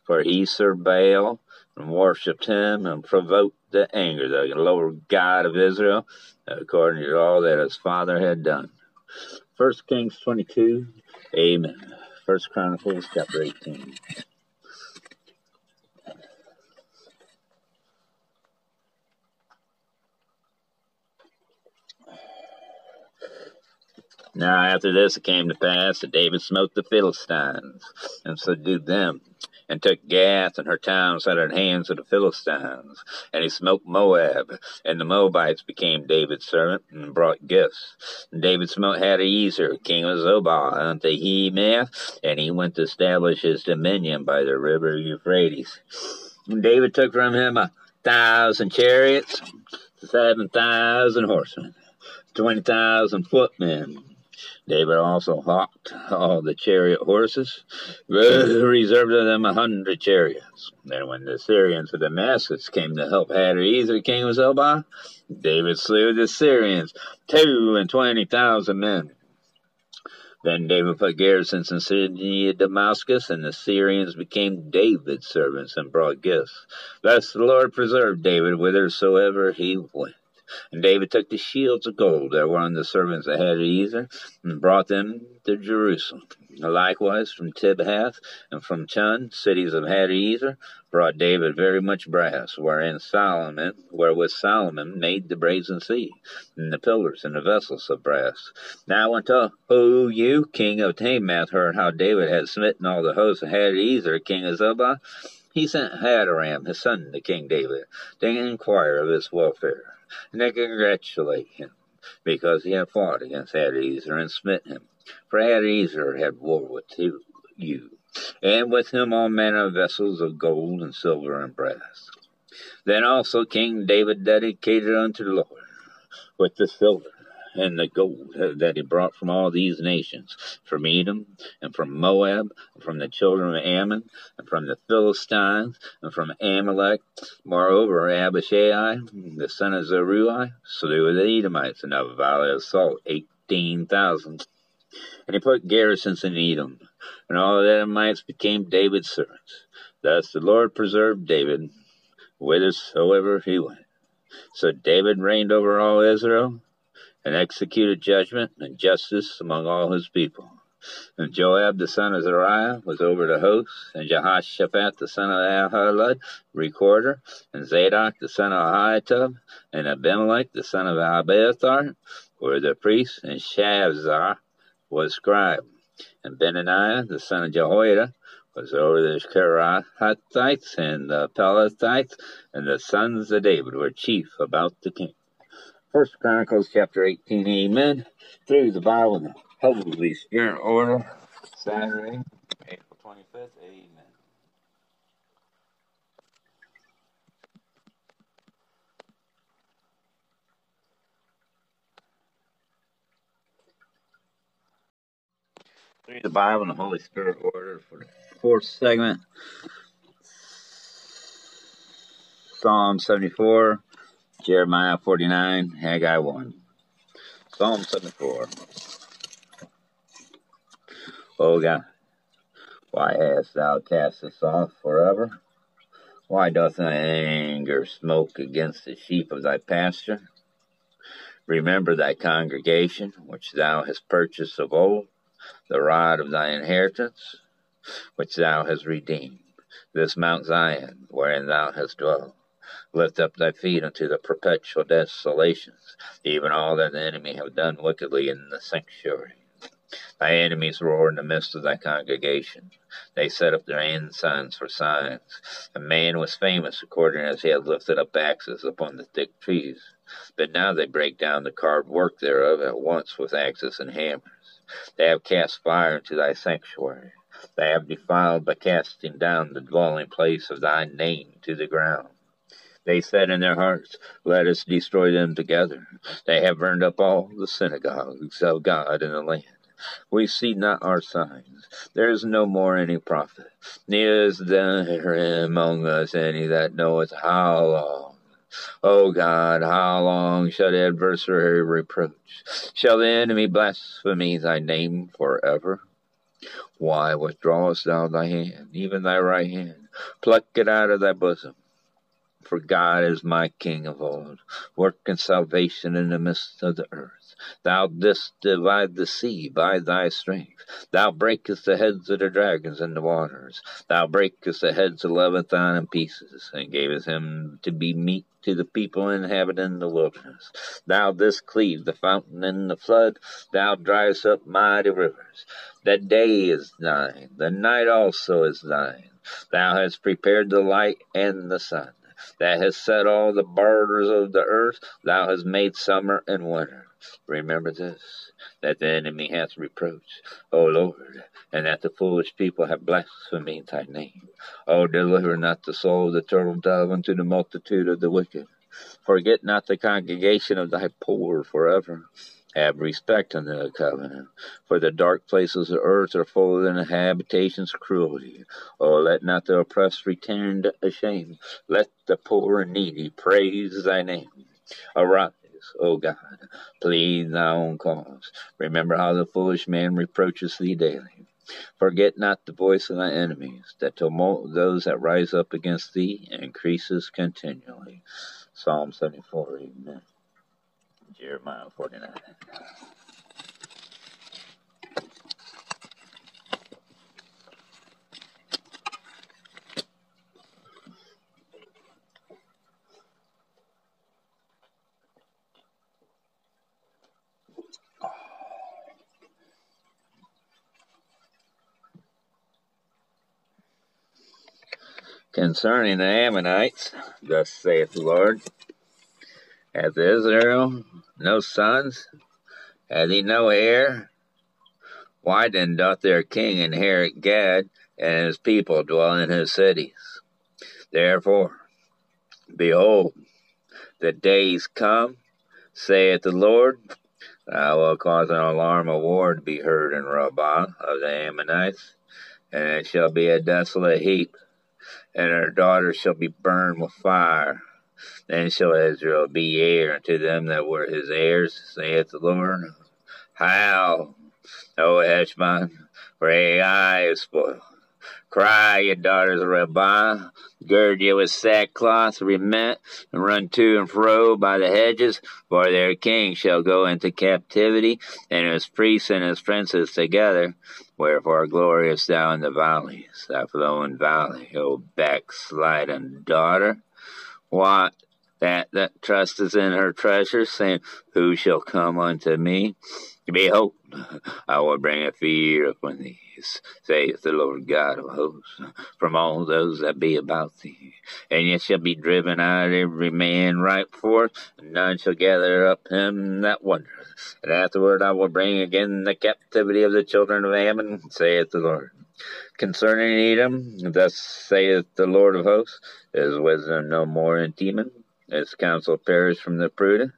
For he served Baal, and worshipped him, and provoked the anger of the Lord God of Israel, according to all that his father had done. First Kings 22. Amen. First Chronicles chapter 18. Now after this it came to pass that David smote the Philistines and subdued them and took Gath and her towns out of the hands of the Philistines. And he smote Moab, and the Moabites became David's servant and brought gifts. And David smote Hadaezer, king of Zobah, unto Hamath, and he went to establish his dominion by the river Euphrates. And David took from him a thousand chariots, seven thousand horsemen, twenty thousand footmen, David also hawked all the chariot horses, reserved of them a hundred chariots. And when the Syrians of Damascus came to help Hadaezer, king of Zobah, David slew the Syrians, two and twenty thousand men. Then David put garrisons in city of Damascus, and the Syrians became David's servants and brought gifts. Thus the Lord preserved David whithersoever he went. And David took the shields of gold that were on the servants of Hadaezer, and brought them to Jerusalem. Likewise from Tibhath and from Chun, cities of Hadaezer, brought David very much brass, wherein Solomon, wherewith Solomon made the brazen sea, and the pillars and the vessels of brass. Now unto you, king of Hamath, heard how David had smitten all the hosts of Hadaezer, king of Zobah, he sent Hadoram, his son, to King David, to inquire of his welfare and they congratulate him because he had fought against Hadaezer and smitten him. For Hadaezer had war with Tou, and with him all manner of vessels of gold and silver and brass. Then also King David dedicated unto the Lord with the silver and the gold that he brought from all these nations, from Edom, and from Moab, and from the children of Ammon, and from the Philistines, and from Amalek. Moreover, Abishai, the son of Zeruiah, slew the Edomites in the valley of Salt, eighteen thousand. And he put garrisons in Edom, and all the Edomites became David's servants. Thus the Lord preserved David whithersoever he went. So David reigned over all Israel, and executed judgment and justice among all his people. And Joab the son of Zeruiah was over the hosts, and Jehoshaphat the son of Ahilud, recorder, and Zadok the son of Ahitub, and Abimelech the son of Abiathar were the priests, and Shavzar was scribe, and Benaniah the son of Jehoiada was over the Cherethites and the Pelethites, and the sons of David were chief about the king. First Chronicles chapter 18, amen. Through the Bible in the Holy Spirit order. Saturday, April 25th, amen. Through the Bible in the Holy Spirit order for the fourth segment. Psalm 74. Jeremiah 49, Haggai 1. Psalm 74. O God, why hast thou cast us off forever? Why doth thy anger smoke against the sheep of thy pasture? Remember thy congregation, which thou hast purchased of old, the rod of thy inheritance, which thou hast redeemed, this Mount Zion, wherein thou hast dwelt. Lift up thy feet unto the perpetual desolations, even all that the enemy have done wickedly in the sanctuary. Thy enemies roar in the midst of thy congregation. They set up their ensigns for signs. A man was famous according as he had lifted up axes upon the thick trees. But now they break down the carved work thereof at once with axes and hammers. They have cast fire into thy sanctuary. They have defiled by casting down the dwelling place of thy name to the ground. They said in their hearts, Let us destroy them together. They have burned up all the synagogues of God in the land. We see not our signs. There is no more any prophet, neither is there among us any that knoweth how long. O God, how long shall the adversary reproach? Shall the enemy blaspheme thy name forever? Why withdrawest thou thy hand, even thy right hand? Pluck it out of thy bosom. For God is my King of old, working salvation in the midst of the earth. Thou didst divide the sea by thy strength. Thou breakest the heads of the dragons in the waters. Thou breakest the heads of Leviathan in pieces, and gavest him to be meat to the people inhabiting the wilderness. Thou didst cleave the fountain in the flood. Thou driest up mighty rivers. The day is thine, the night also is thine. Thou hast prepared the light and the sun that has set all the borders of the earth. Thou hast made summer and winter. Remember this, that the enemy hath reproached, O Lord, and that the foolish people have blasphemed thy name. O deliver not the soul of the turtle dove unto the multitude of the wicked. Forget not the congregation of thy poor forever. Have respect unto the covenant, for the dark places of earth are full of the habitations of cruelty. Oh, let not the oppressed return ashamed. Let the poor and needy praise thy name. Arise. O God, plead thy own cause. Remember how the foolish man reproaches thee daily. Forget not the voice of thy enemies, that tumult of those that rise up against thee increases continually. Psalm 74, Amen. Jeremiah 49. Concerning the Ammonites, thus saith the Lord, Hath Israel no sons? Hath he no heir? Why then doth their king inherit Gad, and his people dwell in his cities? Therefore, behold, the days come, saith the Lord, I will cause an alarm of war to be heard in Rabbah of the Ammonites, and it shall be a desolate heap and her daughters shall be burned with fire. Then shall Israel be heir unto them that were his heirs, saith the Lord. How, O Heshbon, for Ai is spoiled. Cry, ye daughters of Rabbah, gird ye with sackcloth, remit, and run to and fro by the hedges, for their king shall go into captivity, and his priests and his princes together. Wherefore glorious thou in the valleys, thou flowing valley, O backsliding daughter. What that that trusteth in her treasures, saying, Who shall come unto me? Behold, I will bring a fear upon thee, saith the Lord God of hosts, from all those that be about thee. And ye shall be driven out every man right forth, and none shall gather up him that wandereth. And afterward I will bring again the captivity of the children of Ammon, saith the Lord. Concerning Edom, thus saith the Lord of hosts, is wisdom no more in Teman? Is counsel perished from the prudent?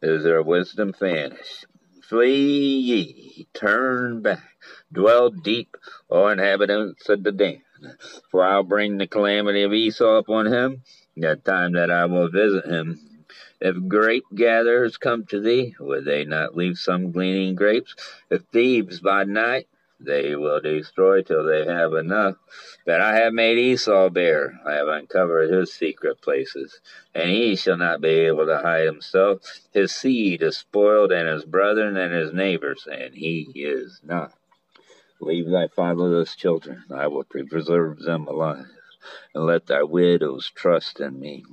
Is their wisdom vanished? Flee ye, turn back, dwell deep, O inhabitants of Dedan. For I'll bring the calamity of Esau upon him, the time that I will visit him. If grape gatherers come to thee, would they not leave some gleaning grapes? If thieves by night, they will destroy till they have enough. But I have made Esau bare, I have uncovered his secret places, and he shall not be able to hide himself. His seed is spoiled, and his brethren and his neighbors, and he is not. Leave thy fatherless children, I will preserve them alive, and let thy widows trust in me.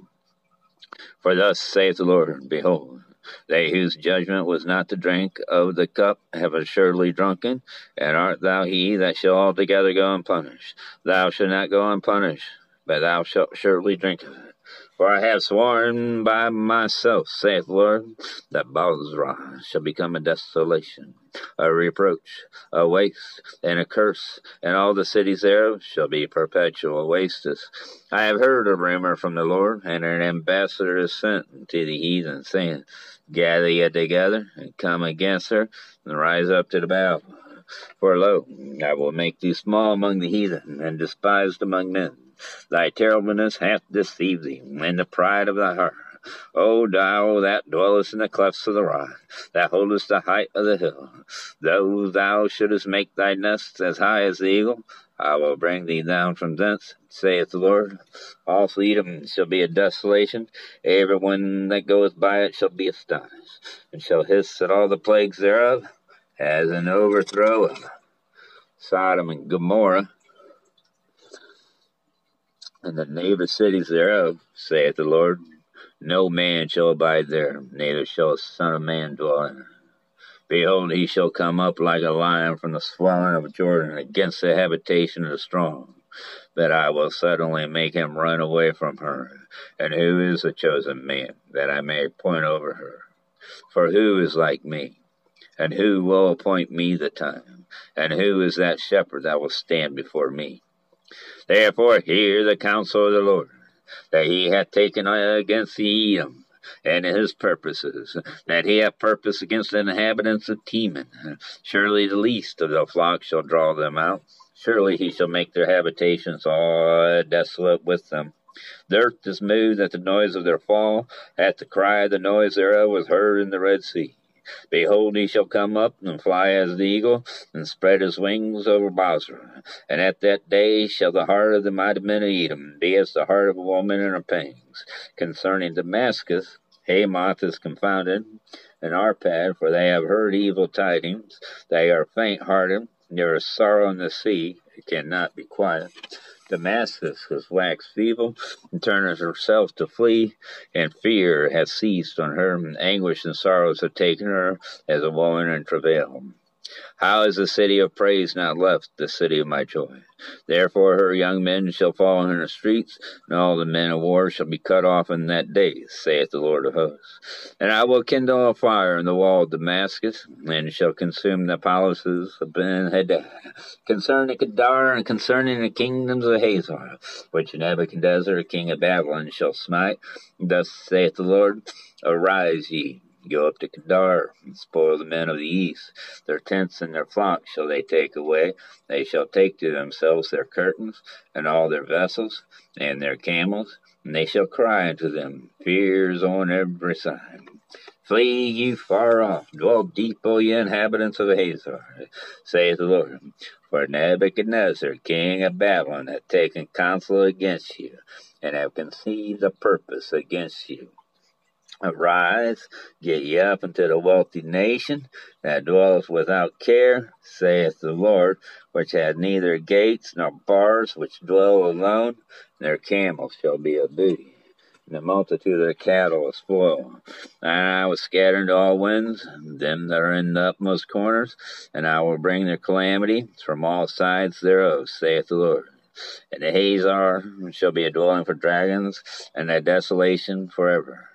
For thus saith the Lord, Behold, they whose judgment was not to drink of the cup have assuredly drunken, and art thou he that shall altogether go unpunished? Thou shalt not go unpunished, but thou shalt surely drink of it. For I have sworn by myself, saith the Lord, that Bozrah shall become a desolation, a reproach, a waste, and a curse, and all the cities thereof shall be perpetual wastes. I have heard a rumor from the Lord, and an ambassador is sent to the heathen, saying, Gather ye together, and come against her, and rise up to the battle. For lo, I will make thee small among the heathen, and despised among men. Thy terribleness hath deceived thee, and the pride of thy heart. O thou that dwellest in the clefts of the rock, that holdest the height of the hill, though thou shouldest make thy nest as high as the eagle, I will bring thee down from thence, saith the Lord. Also Edom shall be a desolation, every one that goeth by it shall be astonished, and shall hiss at all the plagues thereof, as an overthrow of Sodom and Gomorrah and the neighbor cities thereof, saith the Lord. No man shall abide there, neither shall a son of man dwell in it. Behold, he shall come up like a lion from the swelling of Jordan against the habitation of the strong. That I will suddenly make him run away from her. And who is the chosen man, that I may appoint over her? For who is like me? And who will appoint me the time? And who is that shepherd that will stand before me? Therefore hear the counsel of the Lord, that he hath taken uh, against the Edom, and his purposes, that he hath purpose against the inhabitants of Teman. Surely the least of the flock shall draw them out. Surely he shall make their habitations all desolate with them. The earth is moved at the noise of their fall, at the cry the noise thereof was heard in the Red Sea. Behold, he shall come up and fly as the eagle, and spread his wings over Bozrah. And at that day shall the heart of the mighty men of Edom be as the heart of a woman in her pangs. Concerning Damascus, Hamath is confounded, and Arpad, for they have heard evil tidings. They are faint hearted, there is sorrow in the sea, it cannot be quiet. Damascus has waxed feeble and turneth herself to flee, and fear hath seized on her, and anguish and sorrows have taken her as a woman in travail. How is the city of praise not left, the city of my joy? Therefore her young men shall fall in her streets, and all the men of war shall be cut off in that day, saith the Lord of hosts. And I will kindle a fire in the wall of Damascus, and shall consume the palaces of Ben Hadad. Concerning Kedar, and concerning the kingdoms of Hazor, which Nebuchadnezzar, king of Babylon, shall smite, thus saith the Lord, Arise ye, Go up to Kedar and spoil the men of the east. Their tents and their flocks shall they take away. They shall take to themselves their curtains and all their vessels and their camels, and they shall cry unto them, Fears on every side. Flee ye far off, dwell deep, O ye inhabitants of Hazor, saith the Lord. For Nebuchadnezzar, king of Babylon, hath taken counsel against you, and have conceived a purpose against you. Arise, get ye up unto the wealthy nation that dwelleth without care, saith the Lord, which hath neither gates nor bars, which dwell alone. Their camels shall be a booty, and the multitude of their cattle a spoil. And I will scatter into all winds them that are in the utmost corners, and I will bring their calamity from all sides thereof, saith the Lord. And the Hazor shall be a dwelling for dragons, and a desolation forever.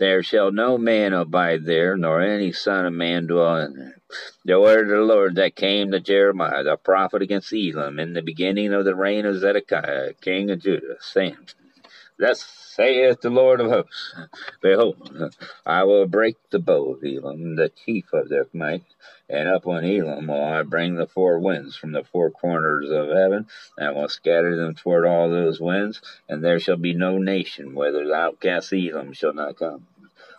There shall no man abide there, nor any son of man dwell in there. The word of the Lord that came to Jeremiah the prophet against Elam in the beginning of the reign of Zedekiah, king of Judah, saying, Thus saith the Lord of hosts, Behold, I will break the bow of Elam, the chief of their might, and upon Elam will I bring the four winds from the four corners of heaven, and will scatter them toward all those winds, and there shall be no nation whither the outcast Elam shall not come.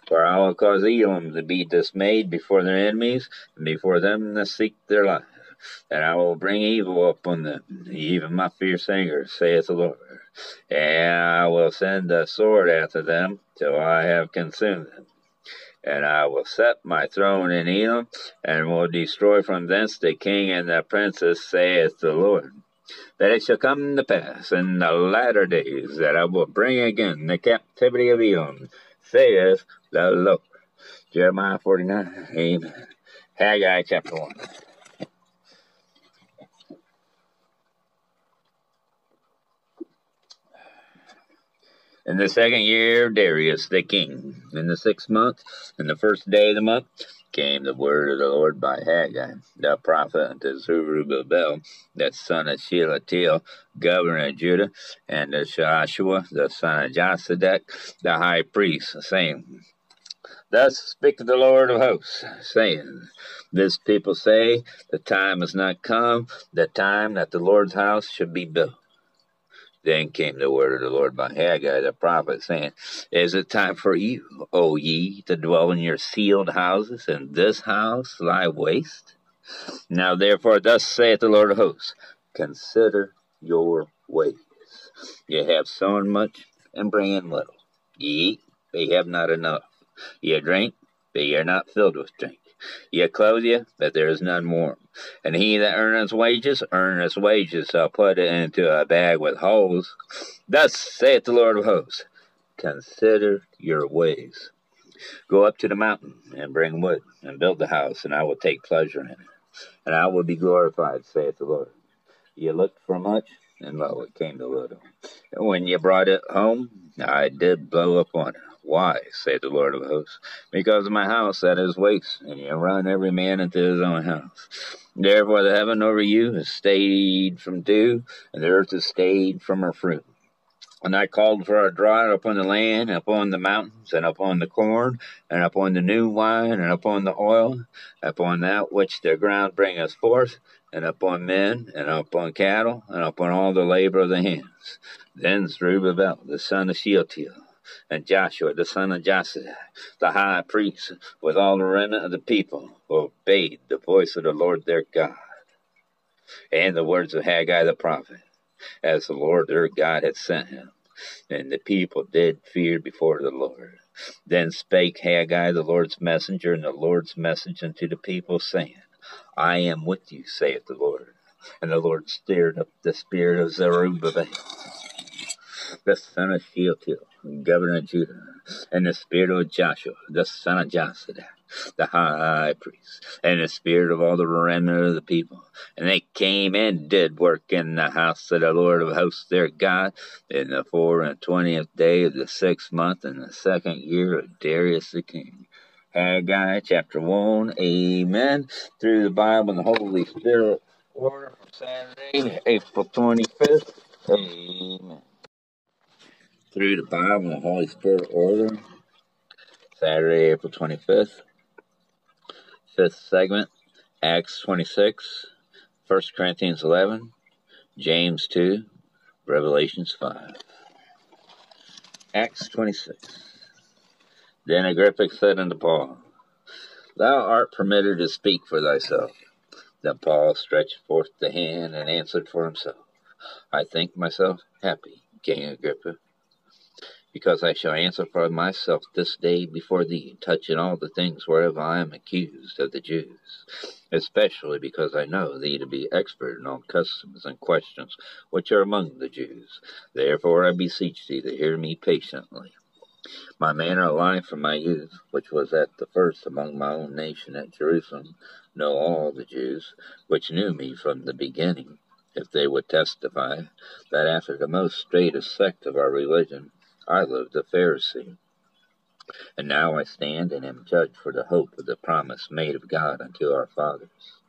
For I will cause Elam to be dismayed before their enemies, and before them that seek their life. And I will bring evil upon them, even my fierce anger, saith the Lord. And I will send a sword after them, till I have consumed them. And I will set my throne in Elam, and will destroy from thence the king and the princess, saith the Lord. That it shall come to pass in the latter days that I will bring again the captivity of Elam, saith the Lord. Jeremiah 49. Amen. Haggai chapter 1. In the second year of Darius the king, in the sixth month, in the first day of the month, came the word of the Lord by Haggai, the prophet, unto Zerubbabel, the son of Shealtiel, governor of Judah, and to Joshua, the son of Josedech, the high priest, saying, Thus speaketh the Lord of hosts, saying, This people say, The time has not come, the time that the Lord's house should be built. Then came the word of the Lord by Haggai the prophet, saying, Is it time for you, O ye, to dwell in your sealed houses, and this house lie waste? Now therefore, thus saith the Lord of hosts, Consider your ways. Ye have sown much, and bring in little. Ye eat, but ye have not enough. Ye drink, but ye are not filled with drink. Ye clothe you, but there is none warm. And he that earneth wages, earneth wages, shall put it into a bag with holes. Thus saith the Lord of hosts, Consider your ways. Go up to the mountain, and bring wood, and build the house, and I will take pleasure in it. And I will be glorified, saith the Lord. Ye looked for much, and lo, it came to little. And when ye brought it home, I did blow upon it. Why, saith the Lord of hosts? Because of my house that is waste, and ye run every man into his own house. Therefore the heaven over you is stayed from dew, and the earth is stayed from her fruit. And I called for a drought upon the land, and upon the mountains, and upon the corn, and upon the new wine, and upon the oil, upon that which the ground bringeth forth, and upon men, and upon cattle, and upon all the labor of the hands. Then Zerubbabel, the son of Shealtiel, and Joshua, the son of Josedech, the high priest, with all the remnant of the people, obeyed the voice of the Lord their God, and the words of Haggai the prophet, as the Lord their God had sent him. And the people did fear before the Lord. Then spake Haggai the Lord's messenger, and the Lord's message unto the people, saying, I am with you, saith the Lord. And the Lord stirred up the spirit of Zerubbabel, the son of Shealtiel, governor of Judah, and the spirit of Joshua, the son of Josedech, the high priest, and the spirit of all the remnant of the people. And they came and did work in the house of the Lord of hosts their God in the four and twentieth day of the sixth month in the second year of Darius the king. Haggai chapter 1. Amen. Through the Bible and the Holy Spirit order for Saturday, April 25th. Amen. Through the Bible and the Holy Spirit order, Saturday, April 25th. Fifth segment, Acts 26, 1 Corinthians 11, James 2, Revelations 5. Acts 26. Then Agrippa said unto Paul, Thou art permitted to speak for thyself. Then Paul stretched forth the hand and answered for himself, I think myself happy, King Agrippa, because I shall answer for myself this day before thee, touching all the things whereof I am accused of the Jews, especially because I know thee to be expert in all customs and questions which are among the Jews. Therefore I beseech thee to hear me patiently. My manner of life from my youth, which was at the first among my own nation at Jerusalem, know all the Jews, which knew me from the beginning, if they would testify, that after the most straitest sect of our religion, I lived a Pharisee. And now I stand and am judged for the hope of the promise made of God unto our fathers,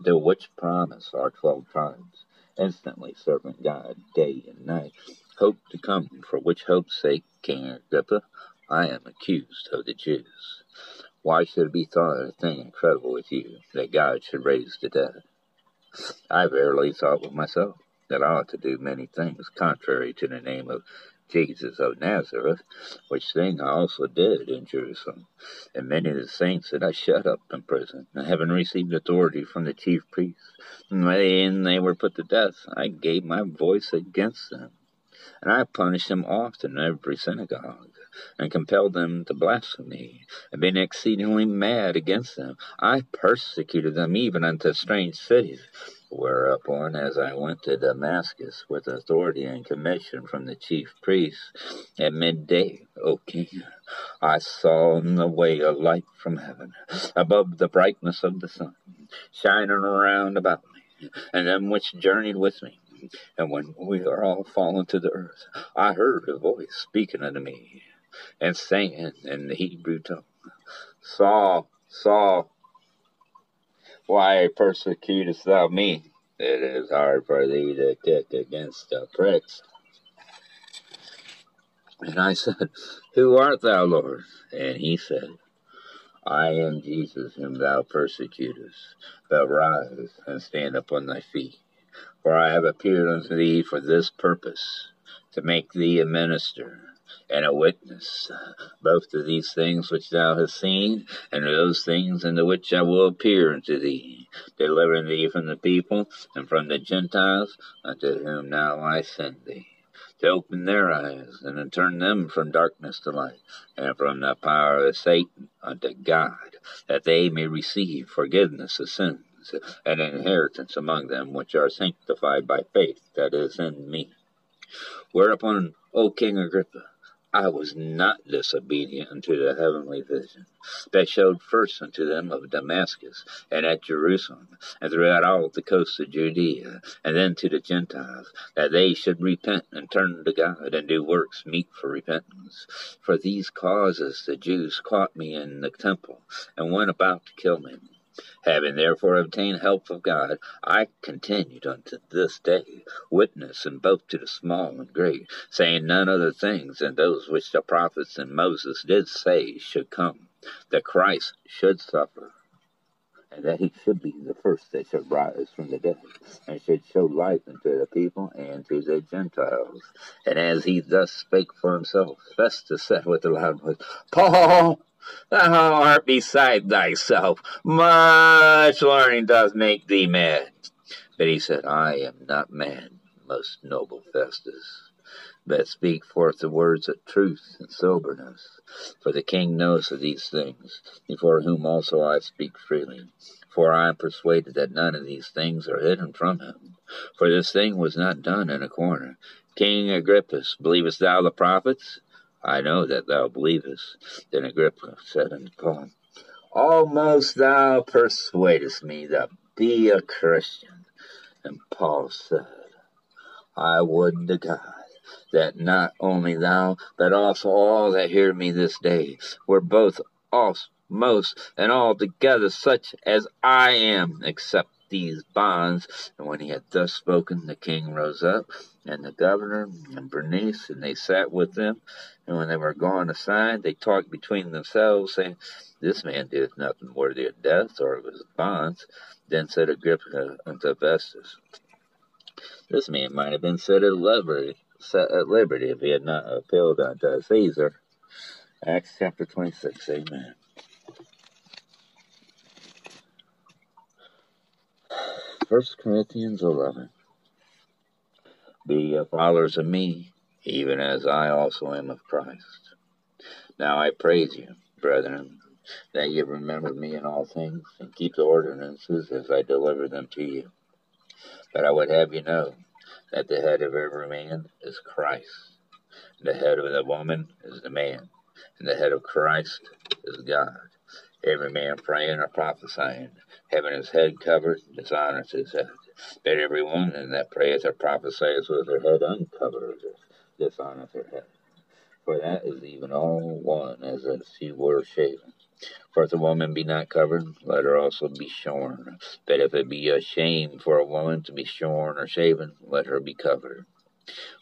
the which promise our twelve tribes, instantly serving God day and night, hope to come, for which hope's sake, King Agrippa, I am accused of the Jews. Why should it be thought a thing incredible with you that God should raise the dead? I verily thought with myself that I ought to do many things contrary to the name of Jesus of Nazareth, which thing I also did in Jerusalem. And many of the saints that I shut up in prison, having received authority from the chief priests, and when they were put to death, I gave my voice against them and I punished them often in every synagogue, and compelled them to blaspheme, and being exceedingly mad against them, I persecuted them even unto strange cities. Whereupon, as I went to Damascus with authority and commission from the chief priests at midday, O king, I saw in the way a light from heaven, above the brightness of the sun, shining around about me, and them which journeyed with me. And when we are all fallen to the earth, I heard a voice speaking unto me and saying in the Hebrew tongue, Saul, Saul, why persecutest thou me? It is hard for thee to kick against the pricks. And I said, Who art thou, Lord? And he said, I am Jesus whom thou persecutest. But rise and stand upon thy feet. For I have appeared unto thee for this purpose, to make thee a minister and a witness, both to these things which thou hast seen, and to those things in the which I will appear unto thee, delivering thee from the people and from the Gentiles, unto whom now I send thee to open their eyes and to turn them from darkness to light and from the power of Satan unto God, that they may receive forgiveness of sins an inheritance among them which are sanctified by faith that is in me. Whereupon, O King Agrippa, I was not disobedient unto the heavenly vision that showed first unto them of Damascus and at Jerusalem and throughout all the coasts of Judea, and then to the Gentiles, that they should repent and turn to God and do works meet for repentance. For these causes the Jews caught me in the temple and went about to kill me. Having therefore obtained help of God, I continued unto this day, witnessing both to the small and great, saying none other things than those which the prophets and Moses did say should come, that Christ should suffer and that he should be the first that should rise from the dead, and should show light unto the people and to the Gentiles. And as he thus spake for himself, Festus said with a loud voice, Paul, thou art beside thyself. Much learning does make thee mad. But he said, I am not mad, most noble Festus but speak forth the words of truth and soberness. For the king knows of these things, before whom also I speak freely. For I am persuaded that none of these things are hidden from him. For this thing was not done in a corner. King Agrippus, believest thou the prophets? I know that thou believest. Then Agrippa said unto Paul, Almost thou persuadest me to be a Christian. And Paul said, I would to God that not only thou, but also all that hear me this day, were both also most and altogether such as I am, except these bonds. And when he had thus spoken, the king rose up, and the governor and Bernice, and they sat with them. And when they were gone aside, they talked between themselves, saying, This man did nothing worthy of death or of his bonds. Then said Agrippa unto Festus, This man might have been set at liberty set at liberty if he had not appealed unto Caesar. Acts chapter 26, amen. First Corinthians 11. Be followers of me, even as I also am of Christ. Now I praise you, brethren, that ye remember me in all things, and keep the ordinances as I deliver them to you. But I would have you know that the head of every man is Christ. and The head of the woman is the man, and the head of Christ is God. Every man praying or prophesying, having his head covered, dishonors his head. But every woman that prayeth or prophesieth with her head uncovered dishonors her head. For that is even all one as if she were shaven. For if the woman be not covered, let her also be shorn. But if it be a shame for a woman to be shorn or shaven, let her be covered.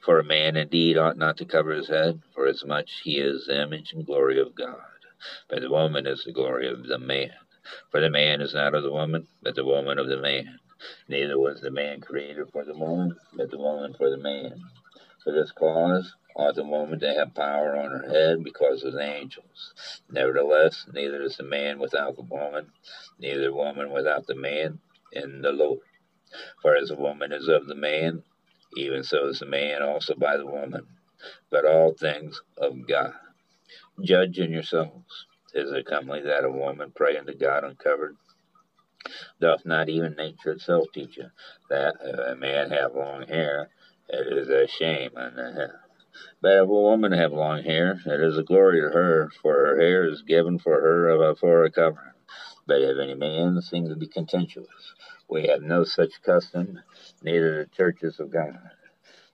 For a man indeed ought not to cover his head, for as much he is the image and glory of God. But the woman is the glory of the man. For the man is not of the woman, but the woman of the man. Neither was the man created for the woman, but the woman for the man. For this cause ought the woman to have power on her head because of the angels. Nevertheless, neither is the man without the woman, neither woman without the man in the Lord. For as the woman is of the man, even so is the man also by the woman. But all things of God. Judge in yourselves. Is it comely that a woman pray unto God uncovered? Doth not even nature itself teach you that if a man have long hair, it is a shame unto him. But if a woman have long hair, it is a glory to her, for her hair is given for her for a covering. But if any man seem to be contentious, we have no such custom, neither the churches of God.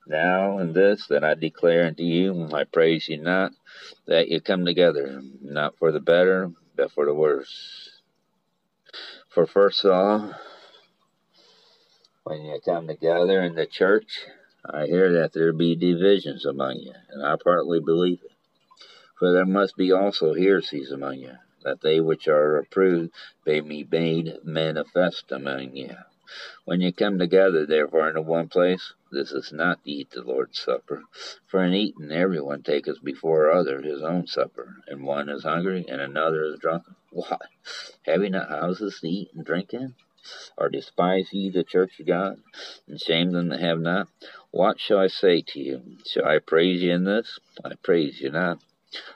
Now in this that I declare unto you, I praise you not, that you come together, not for the better, but for the worse. For first all, when you come together in the church, I hear that there be divisions among you, and I partly believe it. For there must be also heresies among you, that they which are approved may be made manifest among you. When you come together, therefore, into one place, this is not to eat the Lord's Supper. For in eating every one taketh before other his own supper, and one is hungry, and another is drunken. What? Have ye not houses to eat and drink in? Or despise ye the church of God, and shame them that have not? What shall I say to you? Shall I praise you in this? I praise you not.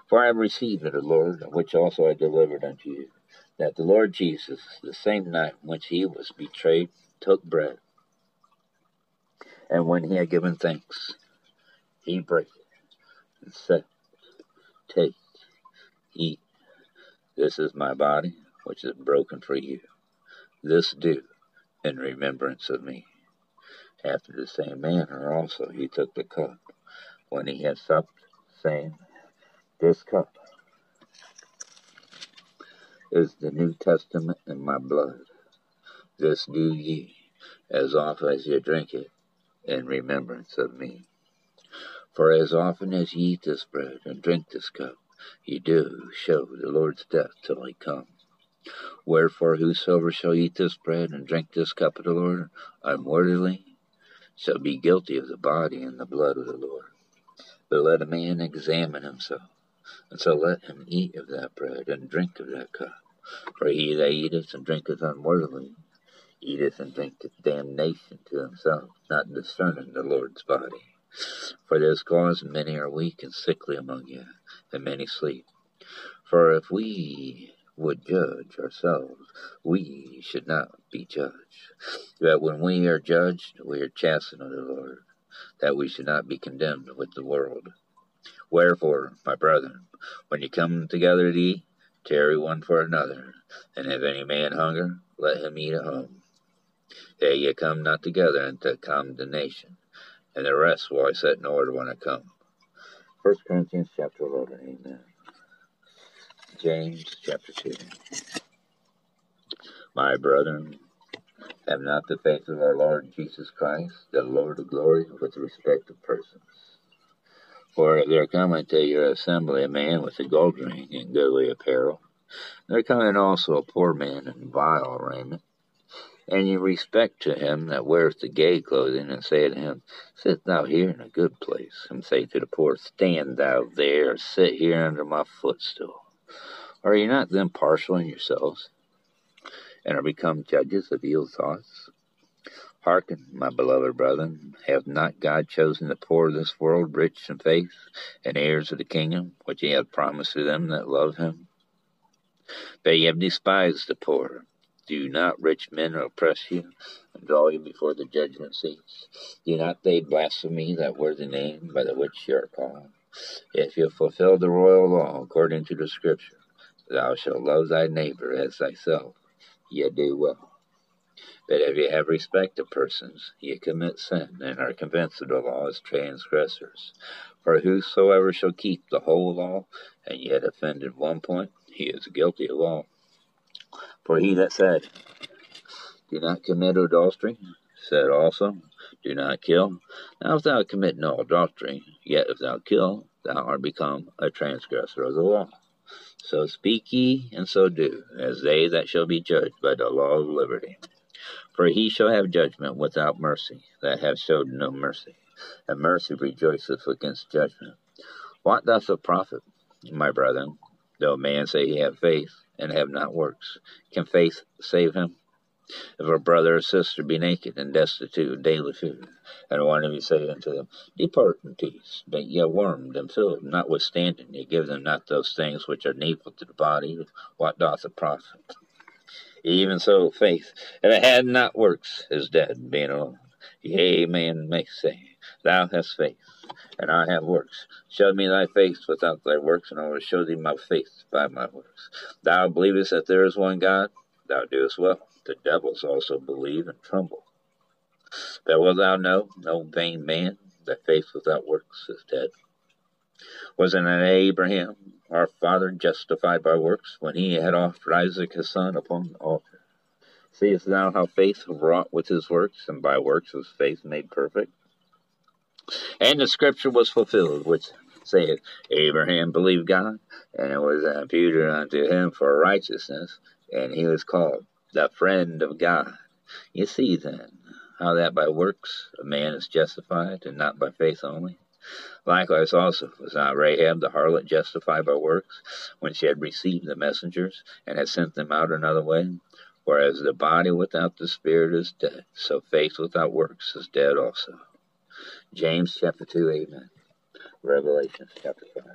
For I have received of the Lord, which also I delivered unto you, that the Lord Jesus, the same night in which he was betrayed, took bread. And when he had given thanks, he brake it and said, Take, eat. This is my body, which is broken for you. This do in remembrance of me. After the same manner also he took the cup when he had supped, saying, This cup is the New Testament in my blood. This do ye, as often as ye drink it, in remembrance of me. For as often as ye eat this bread and drink this cup, ye do show the Lord's death till he come. Wherefore, whosoever shall eat this bread and drink this cup of the Lord unworthily shall be guilty of the body and the blood of the Lord. But let a man examine himself, and so let him eat of that bread and drink of that cup. For he that eateth and drinketh unworthily eateth and drinketh damnation to himself, not discerning the Lord's body. For this cause many are weak and sickly among you, and many sleep. For if we would judge ourselves, we should not be judged. That when we are judged, we are chastened of the Lord, that we should not be condemned with the world. Wherefore, my brethren, when you come together to eat, tarry one for another, and if any man hunger, let him eat at home. That ye come not together into condemnation, and the rest will I set in order when I come. 1 Corinthians chapter 11, amen. James chapter 2. My brethren, have not the faith of our Lord Jesus Christ, the Lord of glory, with respect of persons. For there come to your assembly a man with a gold ring and goodly apparel. There coming also a poor man in vile raiment. And ye respect to him that weareth the gay clothing, and say to him, Sit thou here in a good place. And say to the poor, Stand thou there, sit here under my footstool. Are ye not then partial in yourselves, and are become judges of evil thoughts? Hearken, my beloved brethren, hath not God chosen the poor of this world rich in faith, and heirs of the kingdom, which he hath promised to them that love him? But ye have despised the poor. Do not rich men oppress you, and draw you before the judgment seats? Do not they blaspheme that worthy name by the which you are called? If you fulfill the royal law according to the Scripture, Thou shalt love thy neighbor as thyself. Ye do well. But if ye have respect of persons, ye commit sin, and are convinced of the law as transgressors. For whosoever shall keep the whole law, and yet offend in one point, he is guilty of all. For he that said, Do not commit adultery, said also, Do not kill. Now if thou commit no adultery, yet if thou kill, thou art become a transgressor of the law. So speak ye, and so do, as they that shall be judged by the law of liberty. For he shall have judgment without mercy, that have showed no mercy, and mercy rejoiceth against judgment. What doth it profit, my brethren, though a man say he have faith, and have not works? Can faith save him? If a brother or sister be naked and destitute of daily food, and one of you say unto them, Depart in peace, but ye are warmed and filled, notwithstanding ye give them not those things which are needful to the body, what doth it profit? Even so, faith, if it had not works, is dead, being alone. Yea, man may say, Thou hast faith, and I have works. Show me thy faith without thy works, and I will show thee my faith by my works. Thou believest that there is one God, thou doest well the devils also believe and tremble. But wilt thou know, no vain man, that faith without works is dead? Wasn't Abraham, our father, justified by works when he had offered Isaac his son upon the altar? Seest thou how faith wrought with his works, and by works was faith made perfect? And the scripture was fulfilled, which saith, Abraham believed God, and it was imputed unto him for righteousness, and he was called the friend of God. You see then how that by works a man is justified, and not by faith only. Likewise also was not Rahab the harlot justified by works, when she had received the messengers, and had sent them out another way? Whereas the body without the spirit is dead, so faith without works is dead also. James chapter 2, amen. Revelation chapter 5.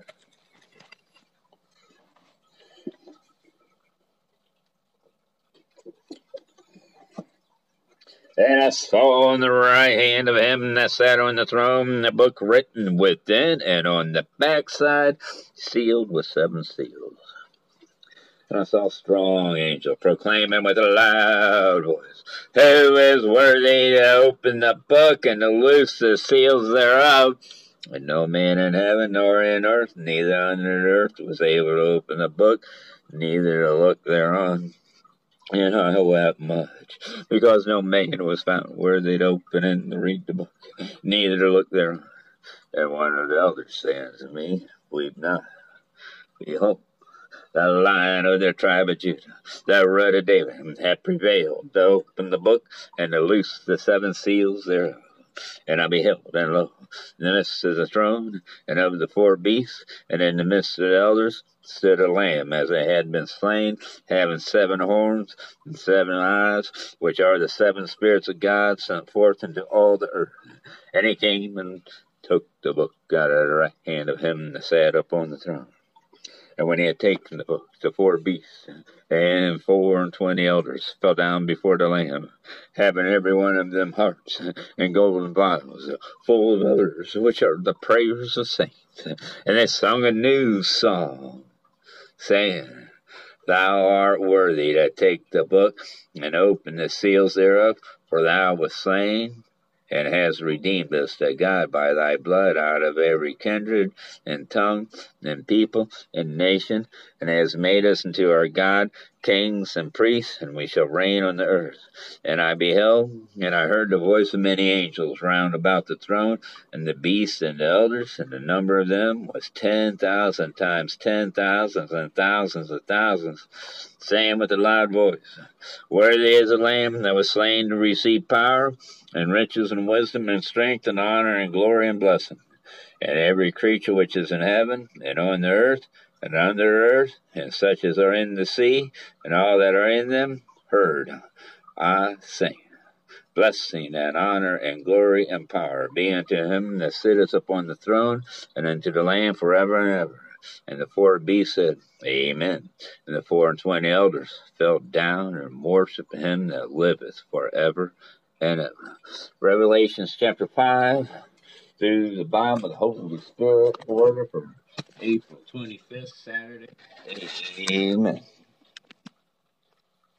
And I saw on the right hand of him that sat on the throne a book written within and on the backside, sealed with seven seals. And I saw a strong angel proclaiming with a loud voice, Who is worthy to open the book and to loose the seals thereof? And no man in heaven nor in earth, neither under the earth, was able to open the book, neither to look thereon. And I wept much, because no man was found worthy to open and to read the book, neither to look thereon. And one of the elders said to me, Weep not. Behold, the lion of the tribe of Judah, the root of David, hath prevailed to open the book and to loose the seven seals thereof. And I beheld, and lo, in the midst of the throne, and of the four beasts, and in the midst of the elders, stood a lamb as it had been slain, having seven horns and seven eyes, which are the seven spirits of God sent forth into all the earth. And he came and took the book out of the right hand of him that sat upon the throne. And when he had taken the book, the four beasts and four and twenty elders fell down before the Lamb, having every one of them harps and golden vials full of others, which are the prayers of saints. And they sung a new song, saying, Thou art worthy to take the book and open the seals thereof, for thou wast slain and hast redeemed us to God by thy blood out of every kindred and tongue and people and nation, and hast made us unto our God kings and priests, and we shall reign on the earth. And I beheld, and I heard the voice of many angels round about the throne, and the beasts and the elders, and the number of them was ten thousand times ten thousands and thousands of thousands, saying with a loud voice, Worthy is the Lamb that was slain to receive power and riches and wisdom and strength and honor and glory and blessing. And every creature which is in heaven and on the earth and under earth and such as are in the sea and all that are in them heard I sing. Blessing and honor and glory and power be unto him that sitteth upon the throne and unto the Lamb forever and ever. And the four beasts said, Amen. And the four and twenty elders fell down and worshipped him that liveth forever and uh, Revelations chapter 5 through the Bible, the Holy Spirit order from April 25th, Saturday. Amen.